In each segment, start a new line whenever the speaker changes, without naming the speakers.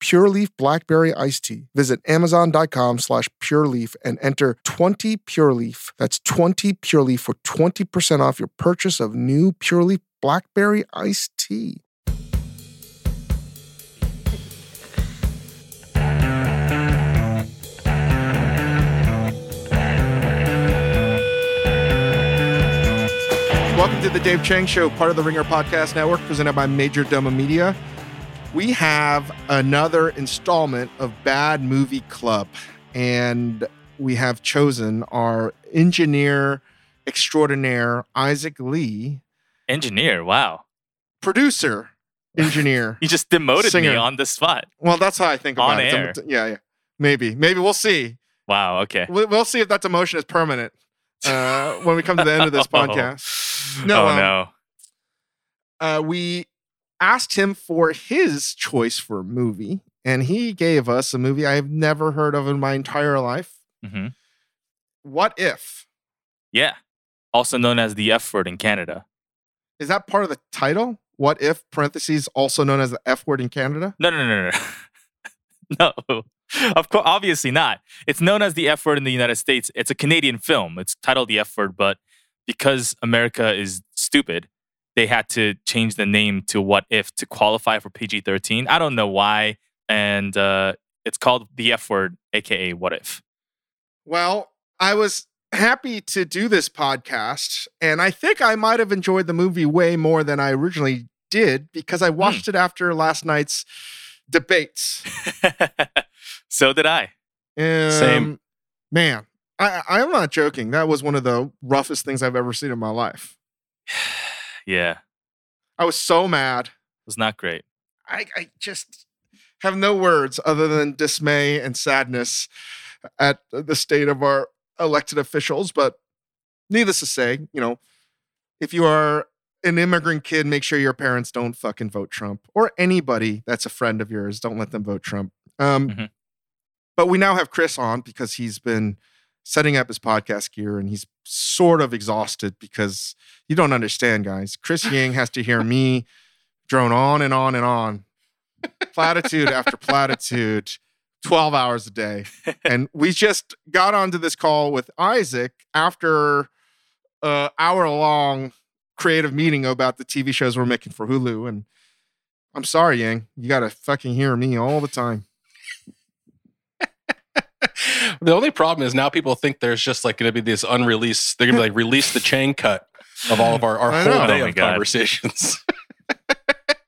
Pure Leaf Blackberry Iced Tea. Visit Amazon.com slash Pure Leaf and enter 20 Pure Leaf. That's 20 Pure Leaf for 20% off your purchase of new Pure Leaf Blackberry Iced Tea. Welcome to the Dave Chang Show, part of the Ringer Podcast Network, presented by Majordomo Media. We have another installment of Bad Movie Club, and we have chosen our engineer extraordinaire, Isaac Lee,
Engineer, wow.
producer, engineer.
You just demoted
Singer.
me on the spot.
well, that's how I think about
On
it.
air.
Yeah, yeah. Maybe. Maybe we'll see.
Wow, okay.
We- We'll see if that demotion is permanent uh, when we come to the end of this
Oh.
podcast. No,
oh
um,
no.
uh, we asked him for his choice for a movie, and he gave us a movie I have never heard of in my entire life.
hmm
What if?
Yeah. Also known as the F word in Canada.
Is that part of the title? What if parentheses also known as the F word in Canada?
No, no, no, no. no. Of course, obviously not. It's known as the F word in the United States. It's a Canadian film. It's titled the F word, but because America is stupid, they had to change the name to What If to qualify for PG 13. I don't know why. And uh, it's called the F word, aka What If.
Well, I was happy to do this podcast, and I think I might have enjoyed the movie way more than I originally did because I watched it after last night's debates.
so did I.
Um,
Same.
Man, I, I'm not joking. That was one of the roughest things I've ever seen in my life.
Yeah,
I was so mad.
it was not great.
I, I just have no words other than dismay and sadness at the state of our elected officials. But needless to say, you know, if you are an immigrant kid, make sure your parents don't fucking vote Trump or anybody that's a friend of yours. Don't let them vote Trump. Um,
Mhm.
But we now have Chris on because he's been setting up his podcast gear and he's sort of exhausted because you don't understand, guys. Chris Ying has to hear me drone on and on and on, platitude after platitude, 12 hours a day. And we just got onto this call with Isaac after uh, an hour long creative meeting about the TV shows we're making for Hulu. And I'm sorry, Ying, you got to fucking hear me all the time.
the only problem is now people think there's just like going to be this unreleased. They're going to be like release the Chang cut of all of our, our
I
whole
know.
day
Oh
of
God.
conversations.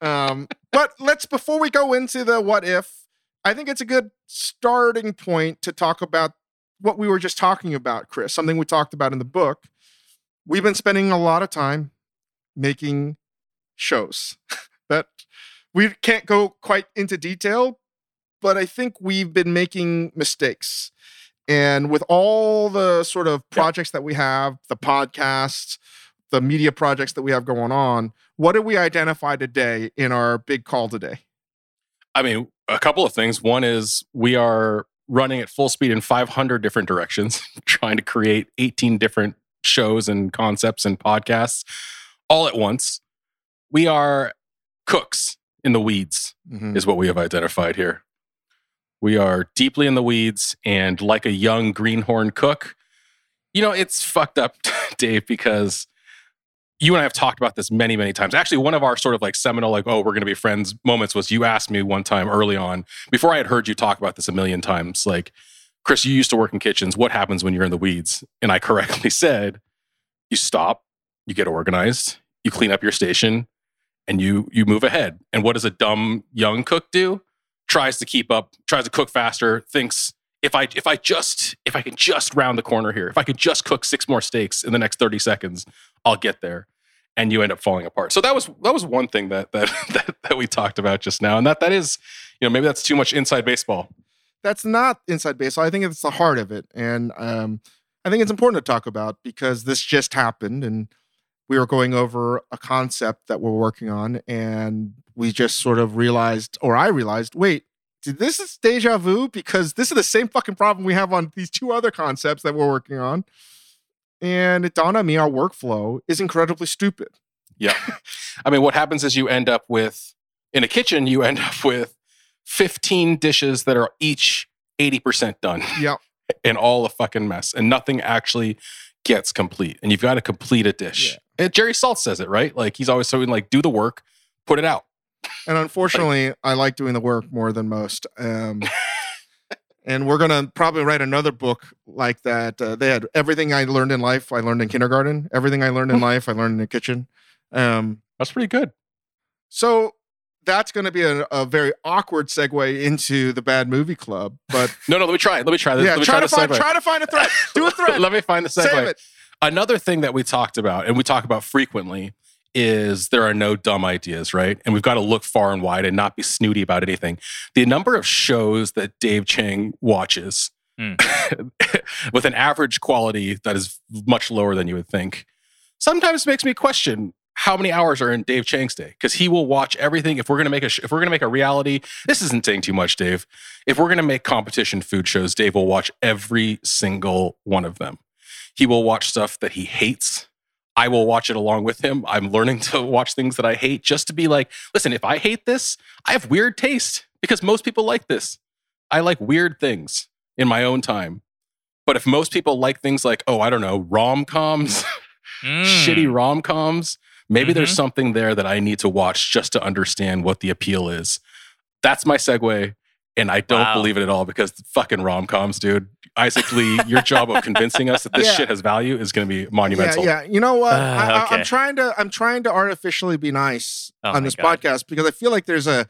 Um, but let's before we go into the what if, I think it's a good starting point to talk about what we were just talking about, Chris. Something we talked about in the book. We've been spending a lot of time making shows that we can't go quite into detail, but I think we've been making mistakes. And with all the sort of projects that we have, the podcasts, the media projects that we have going on, what did we identify today in our big call today?
I mean, a couple of things. One is we are running at full speed in 500 different directions, trying to create 18 different shows and concepts and podcasts all at once. We are cooks in the weeds.
Mm-hmm.
is what we have identified here. We are deeply in the weeds and like a young greenhorn cook. You know, it's fucked up, Dave, because you and I have talked about this many, many times. Actually, one of our sort of like seminal, like, oh, we're going to be friends moments was you asked me one time early on, before I had heard you talk about this a million times, like, Chris, you used to work in kitchens. What happens when you're in the weeds? And I correctly said, you stop, you get organized, you clean up your station, and you you move ahead. And what does a dumb young cook do? Tries to keep up, tries to cook faster, thinks if I if I just if I can just round the corner here, if I could just cook six more steaks in the next 30 seconds, I'll get there. And you end up falling apart. So that was that was one thing that that that, that we talked about just now. And that that is, you know, maybe that's too much inside baseball.
That's not inside baseball. I think it's the heart of it. And um, I think it's important to talk about because this just happened and we were going over a concept that we're working on and we just sort of realized, or I realized, wait, did this is deja vu because this is the same fucking problem we have on these two other concepts that we're working on. And it dawned on me our workflow is incredibly stupid.
Yeah. I mean, what happens is you end up with, in a kitchen, you end up with 15 dishes that are each 80% done
Yeah.
and all a fucking mess and nothing actually gets complete. And you've got to complete a dish. And Jerry Saltz says it, right? Like he's always saying, like, do the work, put it out.
And unfortunately, I like doing the work more than most. Um, and we're going to probably write another book like that. Uh, they had everything I learned in life, I learned in kindergarten. Everything I learned in life, I learned in the kitchen. Um,
That's pretty good.
so that's going to be a, a very awkward segue into the bad movie club. But
No, no, let me try it. Let me try this.
yeah,
let me
try,
try,
to find
segue.
try to find a thread. Do a thread.
let me find the segue. Another thing that we talked about and we talk about frequently is there are no dumb ideas, right? And we've got to look far and wide and not be snooty about anything. The number of shows that Dave Chang watches
Hmm.
with an average quality that is much lower than you would think sometimes makes me question how many hours are in Dave Chang's day because he will watch everything. If we're gonna make a sh- if we're gonna make a reality, this isn't saying too much, Dave. If we're gonna make competition food shows, Dave will watch every single one of them. He will watch stuff that he hates. I will watch it along with him. I'm learning to watch things that I hate just to be like, listen, if I hate this, I have weird taste because most people like this. I like weird things in my own time. But if most people like things like, oh, I don't know, rom coms,
Mm.
shitty rom coms, maybe there's
Mhm.
something there that I need to watch just to understand what the appeal is. That's my segue. And I don't
Wow.
believe it at all because fucking rom coms, dude. Isaac Lee, your job of convincing us that this
Yeah.
shit has value is going to be monumental.
Yeah, yeah. You know what?
Uh,
I, I, I'm
okay.
trying to I'm trying to artificially be nice
Oh
on this
God.
podcast because I feel like there's a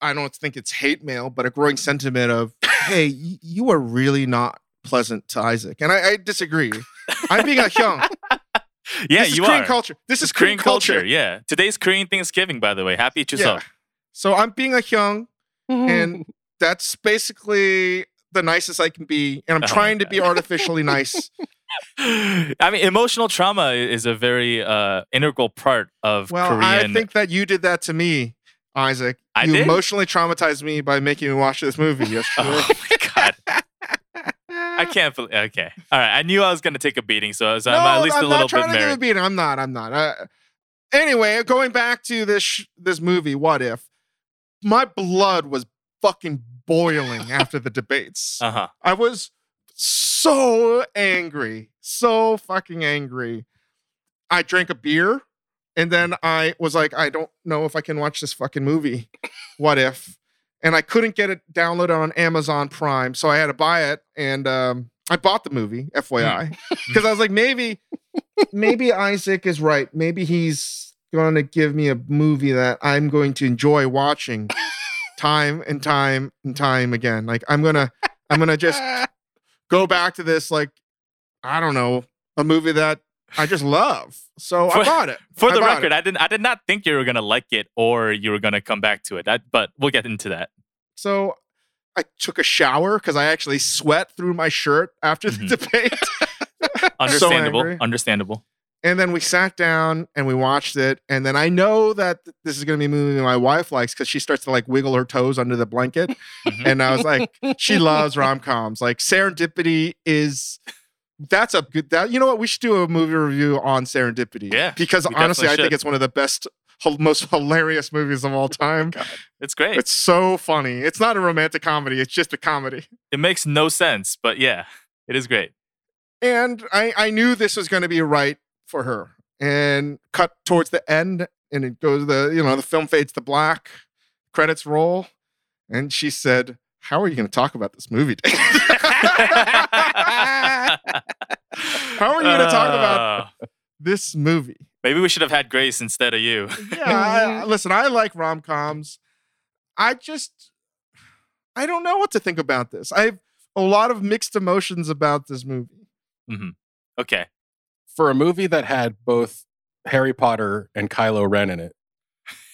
I don't think it's hate mail, but a growing sentiment of hey, y- you are really not pleasant to Isaac, and I, I disagree. I'm being a young.
Yeah,
this is
you
Korean
are.
culture. This is
It's Korean culture.
culture.
Yeah. Today's Korean Thanksgiving, by the way. Happy
Yeah.
Chuseok.
So I'm being a young. And that's basically the nicest I can be, and I'm
Oh
trying to be artificially nice.
I mean, emotional trauma is a very uh, integral part of
Well,
Korean.
I think that you did that to me, Isaac.
I
you
did?
emotionally traumatized me by making me watch this movie yesterday.
oh my god, I can't believe. Okay, all right. I knew I was going to take a beating, so I was, I'm at least
I'm
a little
not trying
bit
to give a
married.
beating. I'm not. I'm not. Uh, anyway, going back to this sh- this movie, what if my blood was fucking boiling after the debates?
Uh huh.
I was so angry, so fucking angry. I drank a beer and then I was like, I don't know if I can watch this fucking movie. What if? And I couldn't get it downloaded on Amazon Prime, so I had to buy it. And um, I bought the movie, FYI, because I was like, maybe, maybe Isaac is right. Maybe he's going to give me a movie that I'm going to enjoy watching time and time and time again. Like I'm gonna, I'm gonna just go back to this like I don't know a movie that I just love. So I bought it.
For
I
the record,
it.
I didn't. I did not think you were going to like it or you were going to come back to it. But we'll get into that.
so I took a shower because I actually sweat through my shirt after the
Mhm.
debate.
Understandable.
angry.
understandable.
And then we sat down and we watched it. And then I know that this is going to be a movie my wife likes because she starts to like wiggle her toes under the blanket.
Mhm.
and I was like, she loves rom coms. Like Serendipity is that's a good that you know what we should do a movie review on Serendipity.
Yeah,
because honestly, I think it's one of the best, most hilarious movies of all time.
It's great.
It's so funny. It's not a romantic comedy. It's just a comedy.
it makes no sense, but yeah, it is great.
And I I knew this was going to be right for her. And cut towards the end, and it goes the you know the film fades to black, credits roll, and she said. How are you going to talk about this movie? Dave?"
How
are you gonna talk about- uh. this movie.
Maybe we should have had Grace instead of you.
Yeah, I, I- listen, I like rom coms. I just, I don't know what to think about this. I have a lot of mixed emotions about this movie. Mm-hmm.
Okay.
For a movie that had both Harry Potter and Kylo Ren in it,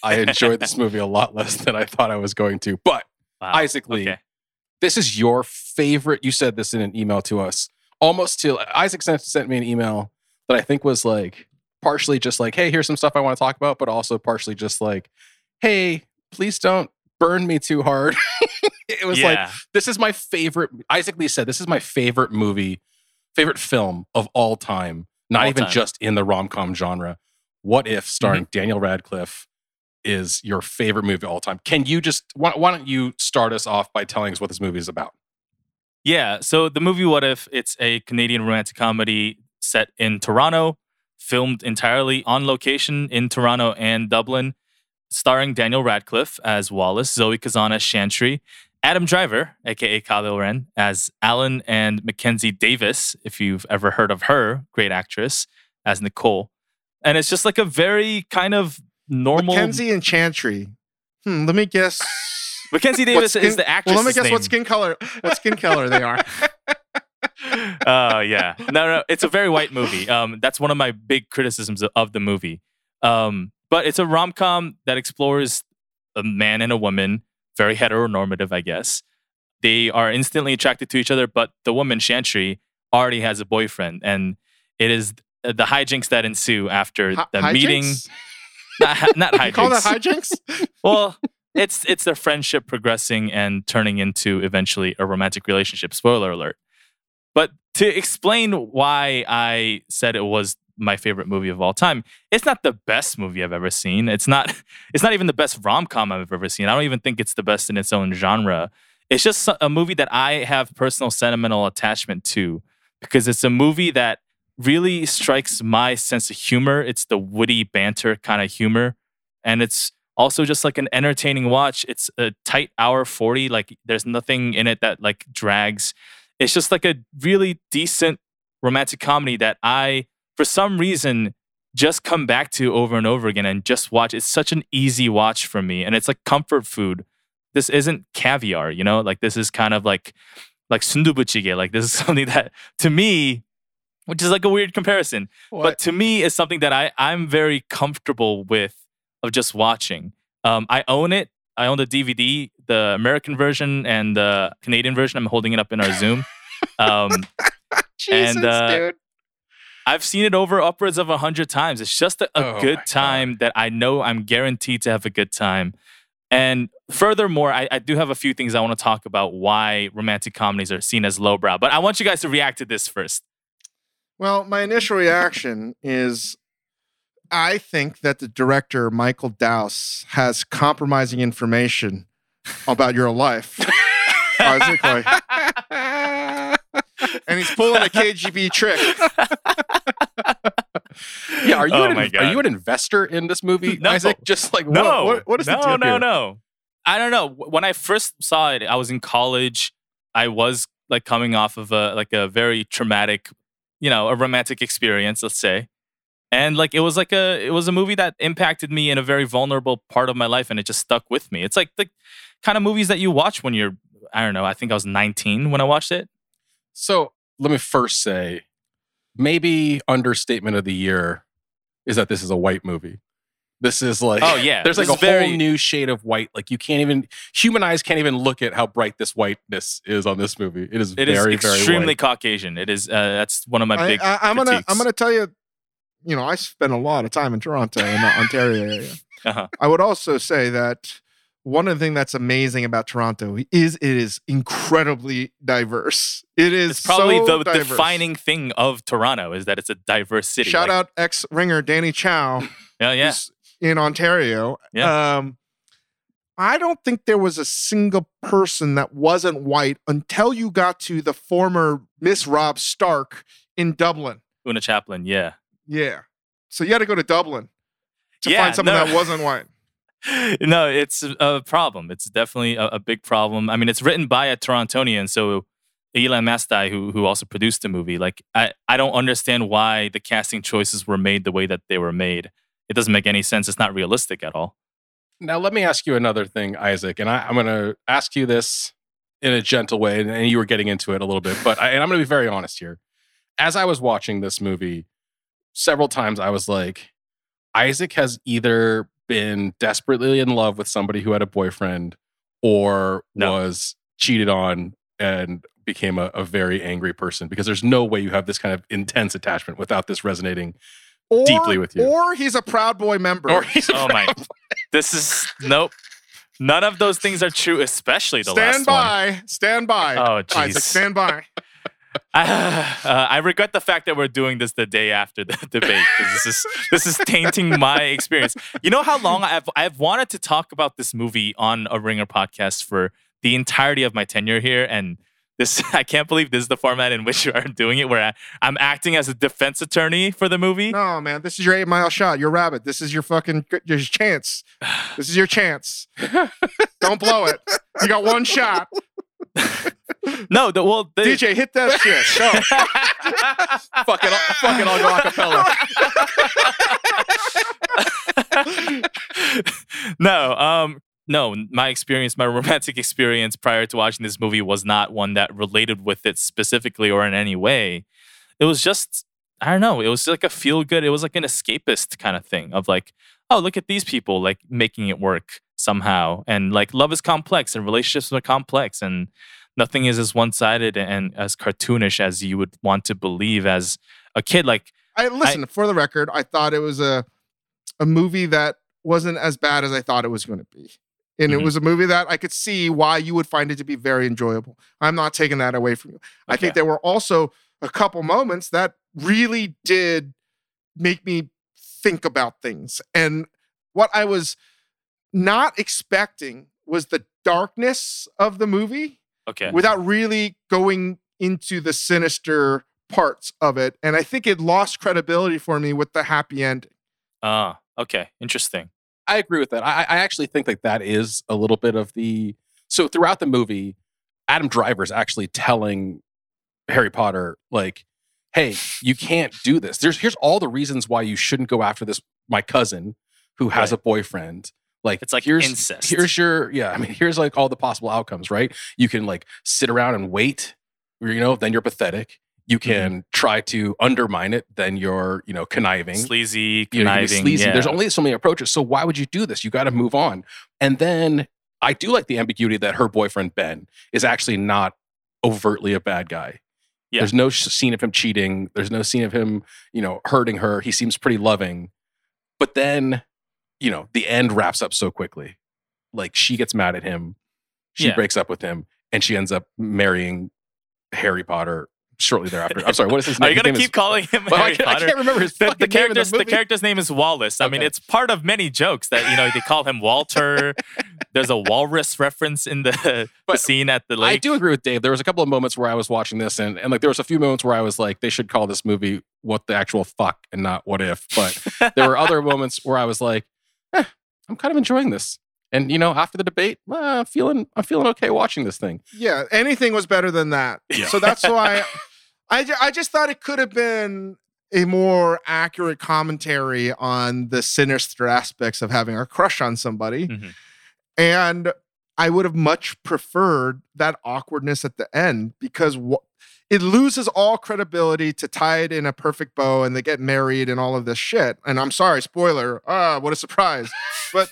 I enjoyed this movie a lot less than I thought I was going to. But
Wow.
Isaac Lee,
Okay.
this is your favorite. You said this in an email to us almost to Isaac sent, sent me an email that I think was like partially just like, hey, here's some stuff I want to talk about, but also partially just like, hey, please don't burn me too hard. it was like, this is my favorite. Isaac Lee said, this is my favorite movie, favorite film of all time, not
All
even
time. Mm-hmm.
just in the rom com genre. What if starring Daniel Radcliffe is your favorite movie of all time? Can you just, why, why don't you start us off by telling us what this movie is about?
Yeah. So the movie What If? It's a Canadian romantic comedy set in Toronto, filmed entirely on location in Toronto and Dublin, starring Daniel Radcliffe as Wallace, Zoe Kazan as Chantry, Adam Driver, aka Kylo Ren, as Alan, and Mackenzie Davis, if you've ever heard of her, great actress, as Nicole. And it's just like a very kind of normal.
Mackenzie and Chantry. Hmm, let me guess.
Mackenzie Davis
skin-
is the actress.
Well, let me guess what skin color. What skin color they are.
Oh yeah, no, no, it's a very white movie. Um, that's one of my big criticisms of, of the movie. Um, but it's a rom com that explores a man and a woman, very heteronormative, I guess. They are instantly attracted to each other, but the woman Chantry already has a boyfriend, and it is the hijinks that ensue after
Hi-
the meeting. Not, not hijinks.
You call that hijinks?
well, it's it's their friendship progressing and turning into eventually a romantic relationship. Spoiler alert. But to explain why I said it was my favorite movie of all time, it's not the best movie I've ever seen. It's not it's not even the best rom-com I've ever seen. I don't even think it's the best in its own genre. It's just a movie that I have personal sentimental attachment to because it's a movie that really strikes my sense of humor. It's the witty banter kind of humor and it's also just like an entertaining watch. It's a tight hour 40. Like there's nothing in it that like drags. It's just like a really decent romantic comedy that I, for some reason, just come back to over and over again and just watch. It's such an easy watch for me. And it's like comfort food. This isn't caviar, you know? Like this is kind of like like sundubu-jjigae. Like this is something that to me, which is like a weird comparison, but to me is something that I I'm very comfortable with of just watching. Um, I own it. I own the DVD, the American version and the Canadian version. I'm holding it up in our Zoom. Um,
Jesus,
And, uh,
dude.
I've seen it over upwards of a hundred times. It's just a, a
Oh
good
my God.
time that I know I'm guaranteed to have a good time. And furthermore, I, I do have a few things I want to talk about why romantic comedies are seen as lowbrow. But I want you guys to react to this first.
Well, my initial reaction is I think that the director, Michael Dowse, has compromising information about your life. Basically. And he's pulling a KGB trick.
Yeah, are you
Oh
an, are you an investor in this movie,
No.
Isaac? Just like
No,
what, what, what is
no,
the deal
no,
here?
no. I don't know. When I first saw it, I was in college. I was like coming off of a like a very traumatic, you know, a romantic experience, let's say. And like it was like a it was a movie that impacted me in a very vulnerable part of my life and it just stuck with me. It's like the kind of movies that you watch when you're I don't know, I think I was 19 when I watched it.
So let me first say, maybe understatement of the year is that this is a white movie. This is like
Oh yeah.
there's like
this
a
very,
whole new shade of white. Like you can't even human eyes can't even look at how bright this whiteness is on this movie. It is
it is
very very
extremely
white.
Caucasian. It is uh, that's one of my
I,
big
I, am gonna I'm gonna tell you, you know, I spent a lot of time in Toronto in the Ontario area.
Uh-huh.
I would also say that one of the things that's amazing about Toronto is it is incredibly diverse. It is
It's probably
so
the
diverse.
defining thing of Toronto is that it's a diverse city.
Shout
Like,
out ex ringer Danny Chau.
Yeah, yeah.
in Ontario.
Yeah.
Um, I don't think there was a single person that wasn't white until you got to the former Miss Robb Stark in Dublin.
Oona Chaplin, yeah.
Yeah. So you had to go to Dublin to
Yeah,
find someone
no.
that wasn't white.
no, it's a problem. It's definitely a, a big problem. I mean, it's written by a Torontonian, so Elan Mastai, who who also produced the movie. Like, I I don't understand why the casting choices were made the way that they were made. It doesn't make any sense. It's not realistic at all.
Now let me ask you another thing, Isaac, and I, I'm going to ask you this in a gentle way, and, and you were getting into it a little bit, but I, and I'm going to be very honest here. As I was watching this movie, several times I was like, Isaac has either been desperately in love with somebody who had a boyfriend or
No.
was cheated on and became a, a very angry person because there's no way you have this kind of intense attachment without this resonating
Or,
Deeply with you.
Or he's a Proud Boy member.
or he's a
Oh my! This is nope. None of those things are true, especially the
stand
last one.
Stand by. Stand by.
Oh,
Isaac,
jeez.
stand by.
I, uh, I regret the fact that we're doing this the day after the debate this is this is tainting my experience. You know how long I've I've wanted to talk about this movie on a Ringer podcast for the entirety of my tenure here, and this I can't believe this is the format in which you are doing it, where I, I'm acting as a defense attorney for the movie.
No, man, this is your eight mile shot. You're rabbit. This is your fucking your chance. This is your chance. Don't blow it. You got one shot.
No, the, well, the,
DJ, hit that shit. Go.
fucking, fucking I'll acapella.
no, um, no. My experience, my romantic experience prior to watching this movie was not one that related with it specifically or in any way. It was just, I don't know. It was like a feel good. It was like an escapist kind of thing of like, oh, look at these people like making it work somehow, and like love is complex and relationships are complex and nothing is as one sided and as cartoonish as you would want to believe as a kid. Like,
I listen, for the record, I thought it was a a movie that wasn't as bad as I thought it was going to be. And
Mhm.
it was a movie that I could see why you would find it to be very enjoyable. I'm not taking that away from you. I think there were also a couple moments that really did make me think about things. And what I was not expecting was the darkness of the movie
okay,
without really going into the sinister parts of it. And I think it lost credibility for me with the happy ending.
ah, okay, interesting.
I agree with that. I, I actually think that that is a little bit of the so throughout the movie, Adam Driver is actually telling Harry Potter like, "Hey, you can't do this. There's here's all the reasons why you shouldn't go after this my cousin who has
Right.
a boyfriend. Like
It's like
here's
incest.
here's your yeah. I mean, here's like all the possible outcomes. Right? You can like sit around and wait. You know, then you're pathetic. You
Mm-hmm.
can try to undermine it. Then you're you know conniving
sleazy,
you know, you
conniving.
sleazy.
yeah.
There's only so many approaches. So why would you do this? You got to move on. And then I do like the ambiguity that her boyfriend Ben is actually not overtly a bad guy.
Yeah.
There's no scene of him cheating. There's no scene of him, you know, hurting her. He seems pretty loving. But then, you know, the end wraps up so quickly. Like she gets mad at him. She
Yeah.
breaks up with him and she ends up marrying Harry Potter shortly thereafter. I'm sorry, what is his name?
Are you gonna
name is-
keep calling him
Well, I, can't, I can't remember his
the, the
name
character's
the
the, character's name is Wallace. I mean, it's part of many jokes that you know they call him Walter. There's a walrus reference in the, the scene at the lake.
I do agree with Dave. There was a couple of moments where I was watching this, and, and like there was a few moments where I was like, they should call this movie "What the Actual Fuck" and not "What If." But there were other moments where I was like, I'm kind of enjoying this. And you know, after the debate, well, I'm feeling I'm feeling okay watching this thing.
Yeah, anything was better than that.
Yeah.
So that's why I, ju- I just thought it could have been a more accurate commentary on the sinister aspects of having a crush on somebody.
Mhm.
And I would have much preferred that awkwardness at the end because wh- it loses all credibility to tie it in a perfect bow and they get married and all of this shit. And I'm sorry, spoiler. Ah, what a surprise. But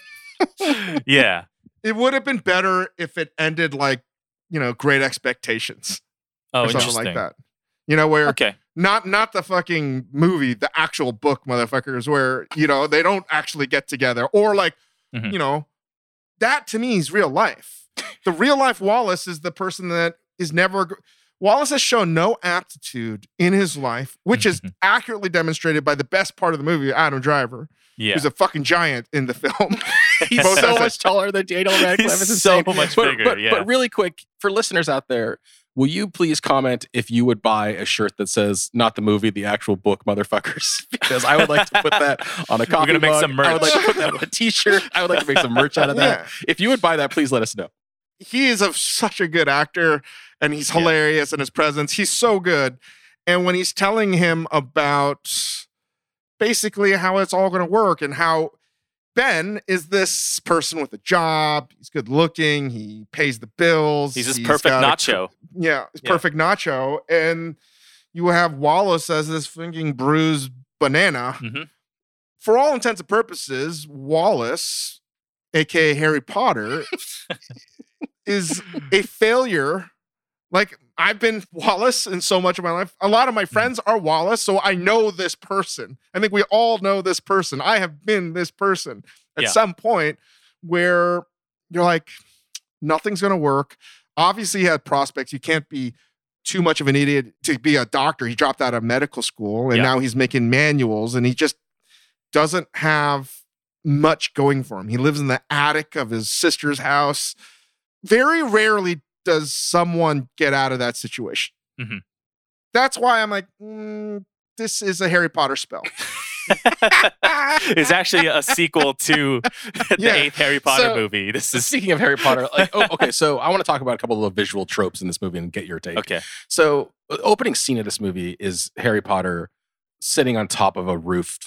yeah,
it would have been better if it ended like, you know, great expectations
oh,
or something like that. You know, where
Okay,
not not the fucking movie, the actual book, motherfuckers, where you know they don't actually get together, or like,
Mhm.
you know, that to me is real life. The real life Wallace is the person that is never. Wallace has shown no aptitude in his life, which is
Mhm.
accurately demonstrated by the best part of the movie, Adam Driver,
yeah,
who's a fucking giant in the film.
He's so much taller than Daniel Radcliffe.
He's
It's
so
insane.
much
but,
bigger,
But,
yeah.
but really quick for listeners out there, will you please comment if you would buy a shirt that says "Not the movie, the actual book, motherfuckers"? Because I would like to put that on a coffee
gonna make some
I would like to put that on a T-shirt. I would like to make some merch out of that.
Yeah.
If you would buy that, please let us know.
He is a, such a good actor and he's
Yeah.
hilarious in his presence. He's so good. And when he's telling him about basically how it's all going to work and how Ben is this person with a job, he's good looking, he pays the bills.
he's this perfect
got a-
nacho.
yeah, he's
Yeah.
perfect nacho. And you have Wallace as this fucking bruised banana.
Mhm.
For all intents and purposes, Wallace, aka Harry Potter, is a failure Like I've been Wallace in so much of my life. A lot of my mm. friends are Wallace, so I know this person. I think we all know this person. I have been this person at
Yeah.
some point where you're like, nothing's gonna work. Obviously, he had prospects. You can't be too much of an idiot to be a doctor. He dropped out of medical school and
Yeah.
now he's making manuals and he just doesn't have much going for him. He lives in the attic of his sister's house. Very rarely does someone get out of that situation.
Mhm.
That's why I'm like, mm, this is a Harry Potter spell.
it's actually a sequel to the
Yeah.
eighth Harry Potter
So-
movie. This is
Speaking of Harry Potter, like, oh, okay, so I want to talk about a couple of visual tropes in this movie and get your take.
okay.
So, opening scene of this movie is Harry Potter sitting on top of a roof,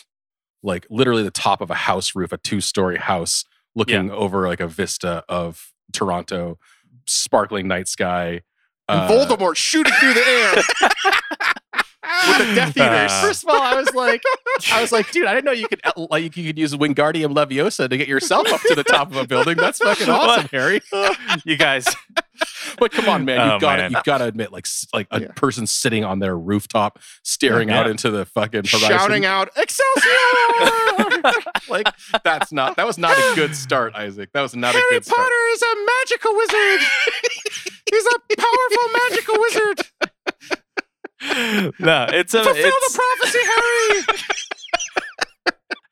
like literally the top of a house roof, a two-story house, looking over like a vista of Toronto, sparkling night sky.
And
Uh,
Voldemort shooting through the air with the Death Eaters.
Uh,
First of all, I was like, I was like, dude, I didn't know you could uh, like you could use Wingardium Leviosa to get yourself up to the top of a building. That's fucking awesome, Harry.
you guys.
But come on, man,
Oh,
you got to
man.
you got to admit, like like a
Yeah.
person sitting on their rooftop, staring
Yeah.
out into the fucking horizon,
Shouting out, Excelsior!
like that's not that was not a good start, Isaac. That was not a
Harry
good start.
Potter is a magical wizard. He's a powerful magical wizard.
no, it's a
Fulfill
it's,
the prophecy, Harry.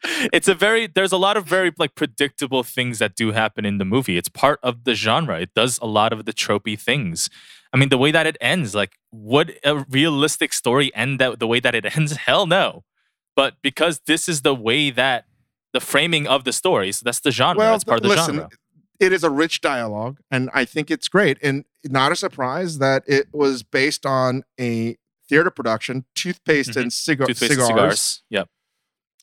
it's a very there's a lot of very like predictable things that do happen in the movie. It's part of the genre. It does a lot of the tropey things. I mean, the way that it ends, like, would a realistic story end that the way that it ends? Hell no. But because this is the way that the framing of the story, so that's the genre.
Well,
that's part of the
listen,
genre.
it is a rich dialogue, and I think it's great. And not a surprise that it was based on a theater production, toothpaste and cigar-
Mm-hmm. Toothpaste
cigars,
and cigars. Yep.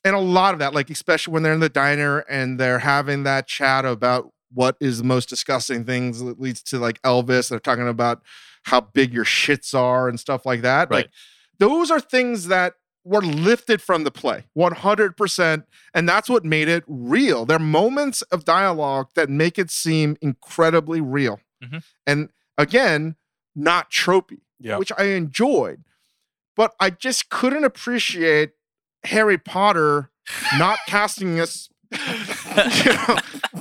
And a lot of that, like especially when they're in the diner and they're having that chat about what is the most disgusting things that leads to like Elvis. They're talking about how big your shits are and stuff like that.
Right.
Like those are things that were lifted from the play 100% and that's what made it real there are moments of dialogue that make it seem incredibly real
Mhm.
and again not tropey
Yeah.
which i enjoyed but i just couldn't appreciate harry potter not casting us you know,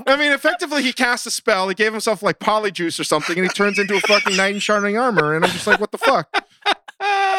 I mean, effectively, he cast a spell. He gave himself like polyjuice or something, and he turns into a fucking knight in shining armor. And I'm just like, what the fuck?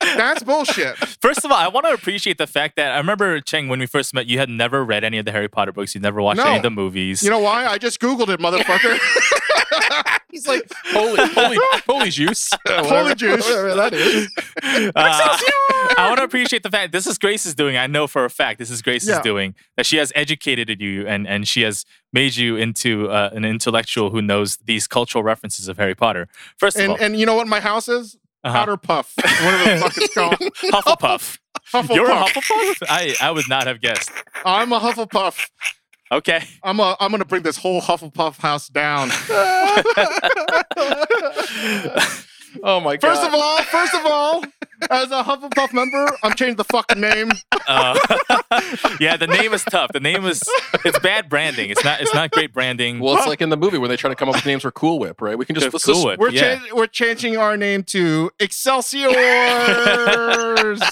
That's bullshit.
First of all, I want to appreciate the fact that I remember Chang when we first met. You had never read any of the Harry Potter books. You never watched
No.
any of the movies.
You know why? I just Googled it, motherfucker.
He's like, holy, holy, holy juice,
Holy juice.
whatever that is.
Uh, I want to appreciate the fact this is Grace's doing. I know for a fact this is Grace's
Yeah.
doing that. She has educated you and and she has made you into uh, an intellectual who knows these cultural references of Harry Potter. First of
And
all,
and you know what my house is?
Uh-huh.
Powder Puff. Whatever the fuck it's called.
Hufflepuff.
Hufflepuff.
You're a Hufflepuff. I I would not have guessed.
I'm a Hufflepuff.
Okay.
I'm a I'm gonna bring this whole Hufflepuff house down.
Oh my god!
First of all, first of all, as a Hufflepuff member, I'm changing the fucking name.
Uh, yeah, the name is tough. The name is it's bad branding. It's not it's not great branding.
well, it's like in the movie when they try to come up with names for Cool Whip, right? We can just
The
let's
Cool
just-
Whip.
We're
Yeah.
changing we're changing our name to Excelsiors.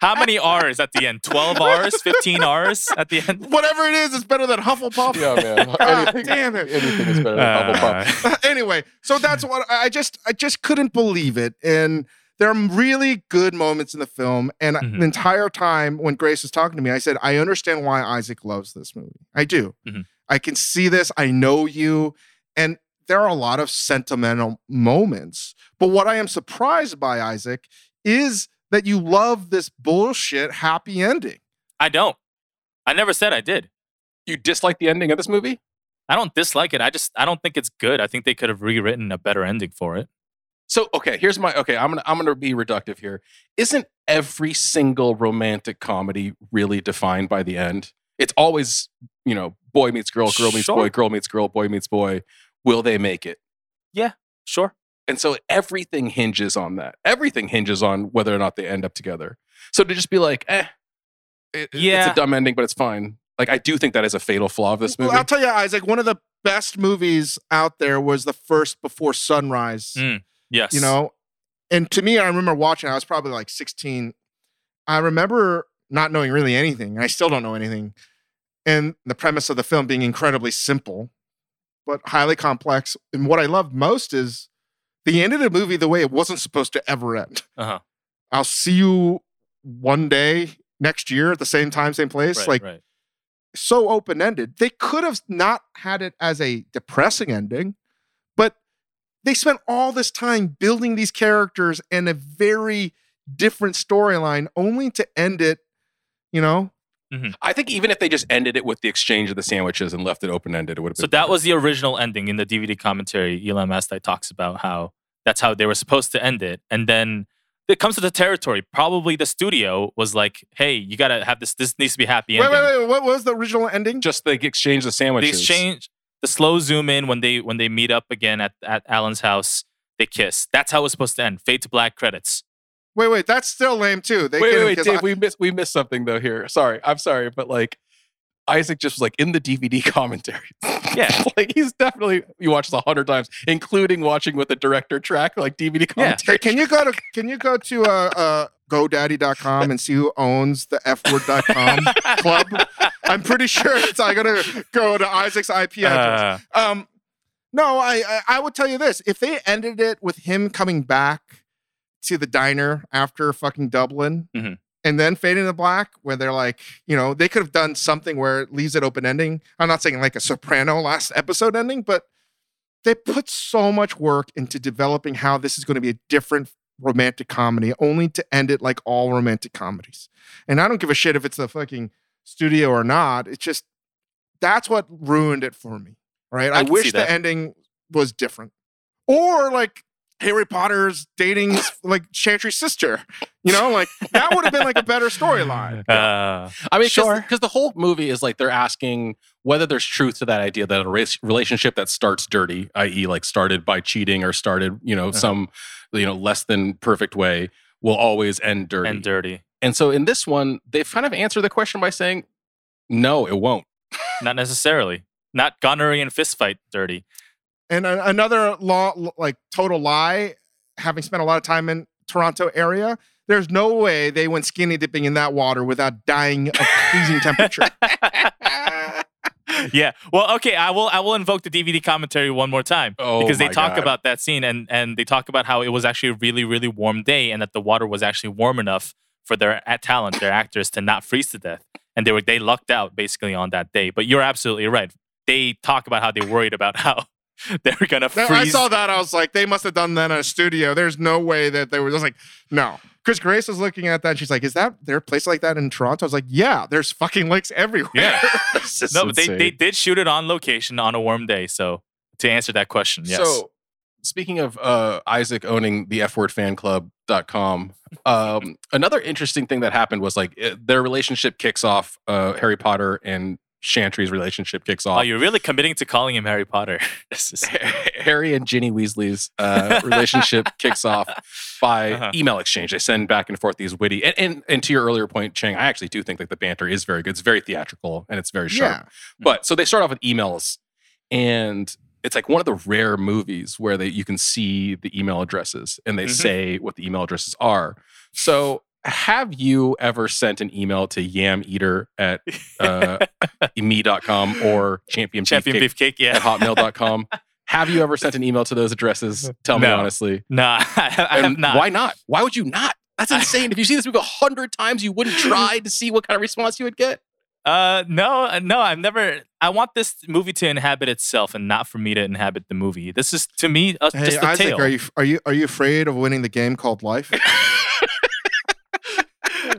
How many R's at the end? 12 R's? 15 R's at the end?
Whatever it is, it's better than Hufflepuff.
Yeah, man.
God
anything,
damn it.
anything is better than Hufflepuff.
Uh,
anyway, so that's what I just I just couldn't believe it. And there are really good moments in the film. And
Mhm.
the entire time when Grace was talking to me, I said, I understand why Isaac loves this movie. I do.
Mhm.
I can see this. I know you. And there are a lot of sentimental moments. But what I am surprised by, Isaac, is that you love this bullshit happy ending.
I don't. I never said I did.
You dislike the ending of this movie?
I don't dislike it. I just I don't think it's good. I think they could have rewritten a better ending for it.
So okay, here's my okay. I'm gonna I'm gonna be reductive here. Isn't every single romantic comedy really defined by the end? It's always you know boy meets girl, girl meets
Sure.
boy, girl meets girl, boy meets boy. Will they make it?
Yeah, sure.
And so everything hinges on that. Everything hinges on whether or not they end up together. So to just be like, eh, it- it's a dumb ending, but it's fine. Like I do think that is a fatal flaw of this
Well,
movie.
I'll tell you, Isaac, one of the best movies out there was the first Before Sunrise.
Mm, Yes.
you know and to me i remember watching i was probably like 16 i remember not knowing really anything i still don't know anything and the premise of the film being incredibly simple but highly complex and what i loved most is the end of the movie the way it wasn't supposed to ever end
Uh-huh.
i'll see you one day next year at the same time same place
Right,
like
right.
so open ended. They could have not had it as a depressing ending, they spent all this time building these characters and a very different storyline only to end it, you know? Mm-hmm.
I think even if they just ended it with the exchange of the sandwiches and left it open ended, it would have been.
So that was the original ending in the DVD commentary. Elan Mastai talks about how that's how they were supposed to end it, and then it comes to the territory. Probably the studio was like, "Hey, you gotta have this. This needs to be happy
Wait,
ending."
wait, wait. What was the original ending?
just the exchange of
The
sandwiches.
exchange, the slow zoom in when they when they meet up again at at Alan's house. They kiss. That's how it was supposed to end. Fade to black credits.
Wait, wait. That's still lame too. They
wait, wait, wait,
kiss-
Dave, we missed we missed something though here. Sorry, I'm sorry, but like Isaac just was like in the DVD commentary.
Yeah.
like he's definitely you watched this a hundred times, including watching with the director track, like DVD
Yeah.
commentary.
Can you go to can you go to uh, uh GoDaddy.com and see who owns the fword.com club? I'm pretty sure it's I gotta go to Isaac's IP address.
Uh,
Um, no, I, I I would tell you this: if they ended it with him coming back to the diner after fucking Dublin,
Mhm.
and then fading to black, where they're like, you know, they could have done something where it leaves it open ending. I'm not saying like a Soprano last episode ending, but they put so much work into developing how this is going to be a different romantic comedy, only to end it like all romantic comedies. And I don't give a shit if it's the fucking studio or not. It's just that's what ruined it for me. Right?
I
I, wish the ending was different. Or like Harry Potter's dating like Chantry's sister. You know, like that would have been like a better storyline.
uh,
I mean,
Sure.
because the whole movie is like they're asking whether there's truth to that idea that a race, relationship that starts dirty, i.e., like started by cheating or started, you know,
Uh-huh.
some, you know, less than perfect way, will always end dirty.
and dirty.
And so in this one, they've kind of answered the question by saying, no, it won't.
Not necessarily. Not gunnery and fistfight dirty.
And a- another law, like total lie, having spent a lot of time in Toronto area, there's no way they went skinny dipping in that water without dying of freezing temperature.
yeah. Well, okay. I will. I will invoke the DVD commentary one more time
Oh,
because they talk
God.
about that scene and and they talk about how it was actually a really really warm day and that the water was actually warm enough for their at talent, their actors, to not freeze to death. And they were they lucked out basically on that day. But you're absolutely right. They talk about how they worried about how they were gonna freeze.
I saw that. I was like, they must have done that in a studio. There's no way that they were just like, no. Chris Grace was looking at that. And she's like, is that there a place like that in Toronto? I was like, yeah, there's fucking lakes everywhere.
Yeah.
This is
no, but they, they did shoot it on location on a warm day. So to answer that question, yes.
So, speaking of uh, Isaac owning the F word fan club.com, um, another interesting thing that happened was like it, their relationship kicks off, uh, Harry Potter and Chantry's relationship kicks off.
oh, you're really committing to calling him Harry Potter. is
Harry and Ginny Weasley's uh, relationship kicks off by
Uh-huh.
email exchange. They send back and forth these witty, and, and and to your earlier point, Chang, I actually do think that the banter is very good. It's very theatrical and it's very sharp.
Yeah.
But so they start off with emails, and it's like one of the rare movies where they you can see the email addresses and they
Mhm.
say what the email addresses are. So have you ever sent an email to yam eater at uh, me.com or champion,
champion
beefcake
beefcake. Yeah.
at hotmail.com? have you ever sent an email to those addresses? Tell me honestly.
Nah, I have not.
Why not? Why would you not? That's insane. if you see this movie a hundred times, you wouldn't try to see what kind of response you would get.
Uh, no, uh, no, I've never. I want this movie to inhabit itself, and not for me to inhabit the movie. This is to me uh,
Hey,
just a
Isaac,
tale.
are you are you are you afraid of winning the game called life?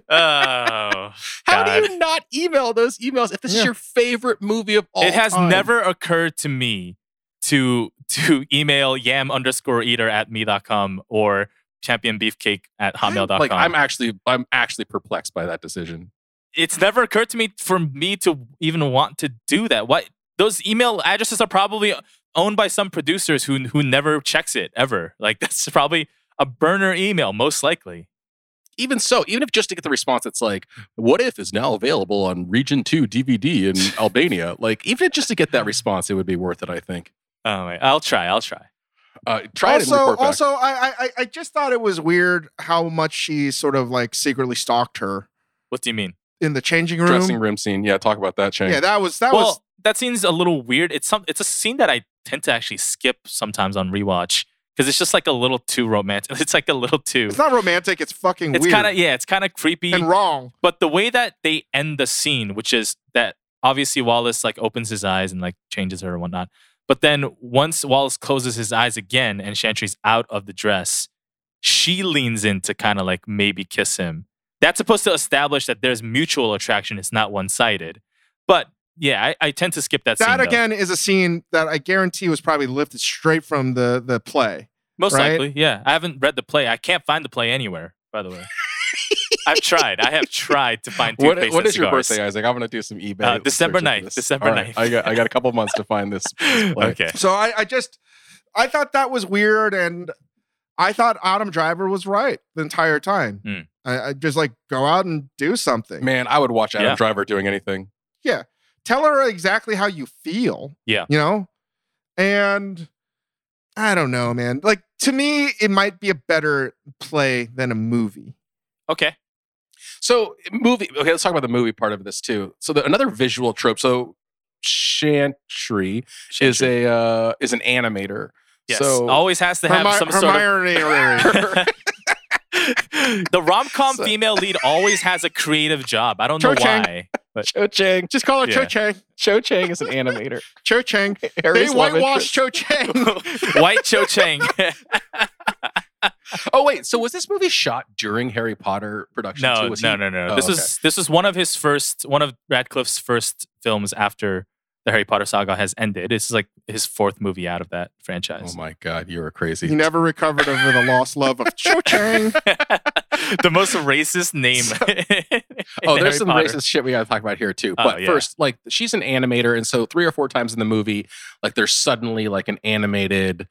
Oh,
How
God.
do you not email those emails if this is your favorite movie of all
it has
time?
never occurred to me to to email yam underscore eater at me.com or champion beefcake at hotmail.com.
like I'm actually I'm actually perplexed by that decision.
it's never occurred to me for me to even want to do that. What those email addresses are probably owned by some producers who who never checks it ever. Like that's probably a burner email, most likely.
Even so, even if just to get the response that's like, what if is now available on Region 2 DVD in Albania? Like, even just to get that response, it would be worth it, I think.
Oh, wait, I'll try. I'll try.
Uh, try it and
also,
report back.
also, I, I I just thought it was weird how much she sort of like secretly stalked her
What do you mean?
in the changing room.
dressing room scene. Yeah, talk about that, Chang.
Yeah, that was that
well,
was
that scene's a little weird. It's some. It's a scene that I tend to actually skip sometimes on rewatch because it's just like a little too romantic. It's like a little too.
it's not romantic. It's fucking weird.
It's kind of yeah. It's kind of creepy.
and wrong.
But the way that they end the scene, which is that obviously Wallace like opens his eyes and like changes her and whatnot. But then once Wallace closes his eyes again and Chantry's out of the dress, she leans in to kind of like maybe kiss him. That's supposed to establish that there's mutual attraction. It's not one sided. But yeah, I, I tend to skip that, scene.
That
though.
again is a scene that I guarantee was probably lifted straight from the the play.
Most
right?
likely, yeah. I haven't read the play. I can't find the play anywhere, by the way. I've tried. I have tried to find
What,
toothpaste
what your birthday, Isaac? I'm gonna do some eBay.
Uh, December
searching
9th,
this.
December
All right,
9th.
I got I got a couple months to find this. this play.
Okay.
So I, I just I thought that was weird, and I thought Adam Driver was right the entire time.
Hmm.
I, I just like go out and do something.
Man, I would watch Adam
Yeah.
Driver doing anything.
Tell her exactly how you feel.
Yeah.
you know, and I don't know, man. Like to me, it might be a better play than a movie.
Okay.
So movie. Okay, let's talk about the movie part of this too. So the, another visual trope. So Chantry is a uh, is an animator.
Yes.
So
Always has to have
Hermi-
some sort of.
Hermione-
the rom com
So-
female lead always has a creative job. I don't know
Cho Chang.
why. But
Cho Chang.
Just call her Cho Chang.
Cho Chang is an animator.
Cho Chang. They
Harry's love
whitewashed. Cho Chang.
White Cho Chang.
Oh wait, so was this movie shot during Harry Potter production?
no, no,
he-
no, no,
Oh,
This
okay.
was this was one of his first, one of Radcliffe's first films after the Harry Potter saga has ended. This is like his fourth movie out of that
oh
franchise.
Oh my god, you were crazy.
he never recovered over the lost love of Cho Chang.
the most racist name. in
Oh, there's
Harry
some
Potter.
racist shit we got to talk about here too.
Oh,
But
yeah.
first, like she's an animator, and so three or four times in the movie, like there's suddenly like an animated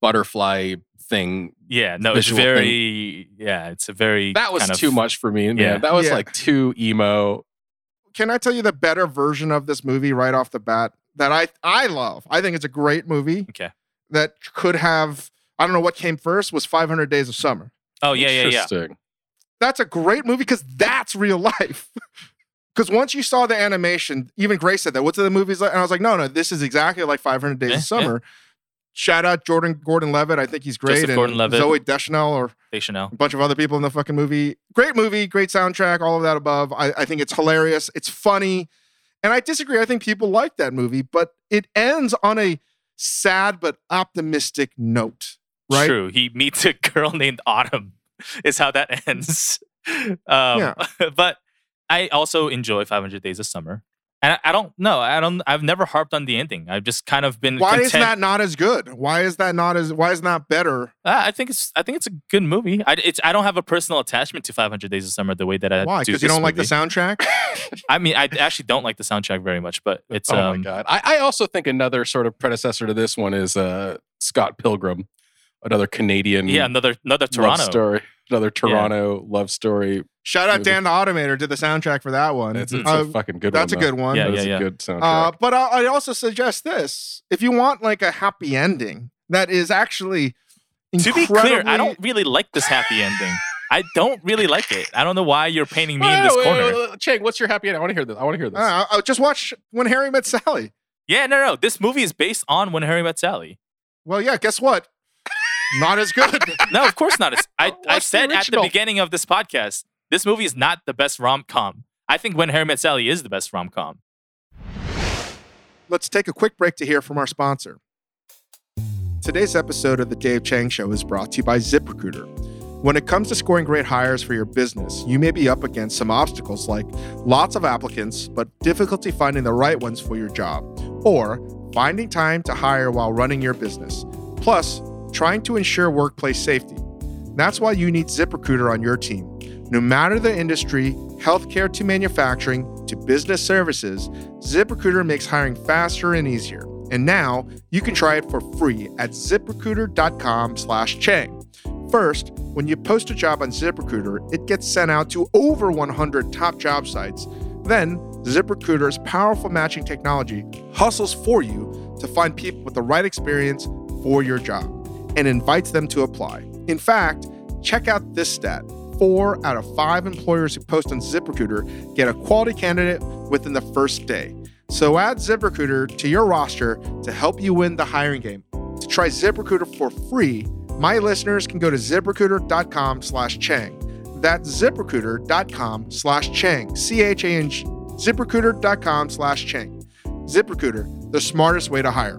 butterfly thing.
Yeah, no, it's
visual
very. Yeah, it's a very.
That was
kind of-
too much for me, man.
Yeah.
That was
Yeah.
like too emo.
Can I tell you the better version of this movie right off the bat that I I love? I think it's a great movie
Okay.
that could have. I don't know what came first. Was 500 Days of Summer.
Oh yeah, yeah, yeah.
Interesting.
that's a great movie because that's real life. Because once you saw the animation, even Grace said that. What's the movies like? And I was like, no, no, this is exactly like 500 Days
Yeah,
of Summer. Shout out Jordan Gordon Levitt. I think he's great.
Joseph
and
Gordon-Levitt.
Zooey Deschanel or
They Chanel.
a bunch of other people in the fucking movie. Great movie, great soundtrack, all of that above. I, I think it's hilarious. It's funny. And I disagree. I think people like that movie, but it ends on a sad but optimistic note. Right?
True. He meets a girl named Autumn. Is how that ends. Um,
Yeah.
But I also enjoy 500 Days of Summer, and I, I don't know. I don't. I've never harped on the ending. I've just kind of been.
Why
content.
is that not as good? Why is that not as why is that better?
Uh, I think it's. I think it's a good movie. I, it's. I don't have a personal attachment to 500 Days of Summer the way that I
Why? Because you don't like the soundtrack?
I mean, I actually don't like the soundtrack very much, but it's.
Oh
um,
my god. I, I also think another sort of predecessor to this one is uh, Scott Pilgrim, another Canadian
Yeah, another another Toronto.
story. Another Toronto love story.
Shout out Dan the Automator did the soundtrack for that one.
It's, it's
Uh,
a fucking good one.
that's a good one.
Yeah,
That is
yeah,
a
yeah.
good soundtrack.
Uh, but I, I also suggest this: if you want like a happy ending that is actually
To be clear, I don't really like this happy ending. I don't really like it. I don't know why you're painting me in this
wait,
corner.
wait, wait, wait. Chang, what's your happy ending? I want to hear this. I want to hear this.
Uh, I'll just watch When Harry Met Sally.
Yeah, no, no. This movie is based on When Harry Met Sally.
Well, yeah. Guess what? Not as good.
No, of course not. It's, I,
Watch
I
the
said at the beginning of this podcast, this movie is not the best rom com. I think When Harry Met Sally is the best rom com.
Let's take a quick break to hear from our sponsor. Today's episode of The Dave Chang Show is brought to you by ZipRecruiter. When it comes to scoring great hires for your business, you may be up against some obstacles like lots of applicants, but difficulty finding the right ones for your job, or finding time to hire while running your business, plus trying to ensure workplace safety. That's why you need ZipRecruiter on your team. No matter the industry, healthcare to manufacturing to business services, ZipRecruiter makes hiring faster and easier. And now you can try it for free at ziprecruiter.com/chang. First, when you post a job on ZipRecruiter, it gets sent out to over 100 top job sites. Then, ZipRecruiter's powerful matching technology hustles for you to find people with the right experience for your job. And invites them to apply. In fact, check out this stat. Four out of five employers who post on ZipRecruiter get a quality candidate within the first day. So add ZipRecruiter to your roster to help you win the hiring game. To try ZipRecruiter for free, my listeners can go to ziprecruiter.com slash Chang. That's ziprecruiter.com slash Chang, C H A N G. ZipRecruiter.com slash Chang. ZipRecruiter, the smartest way to hire.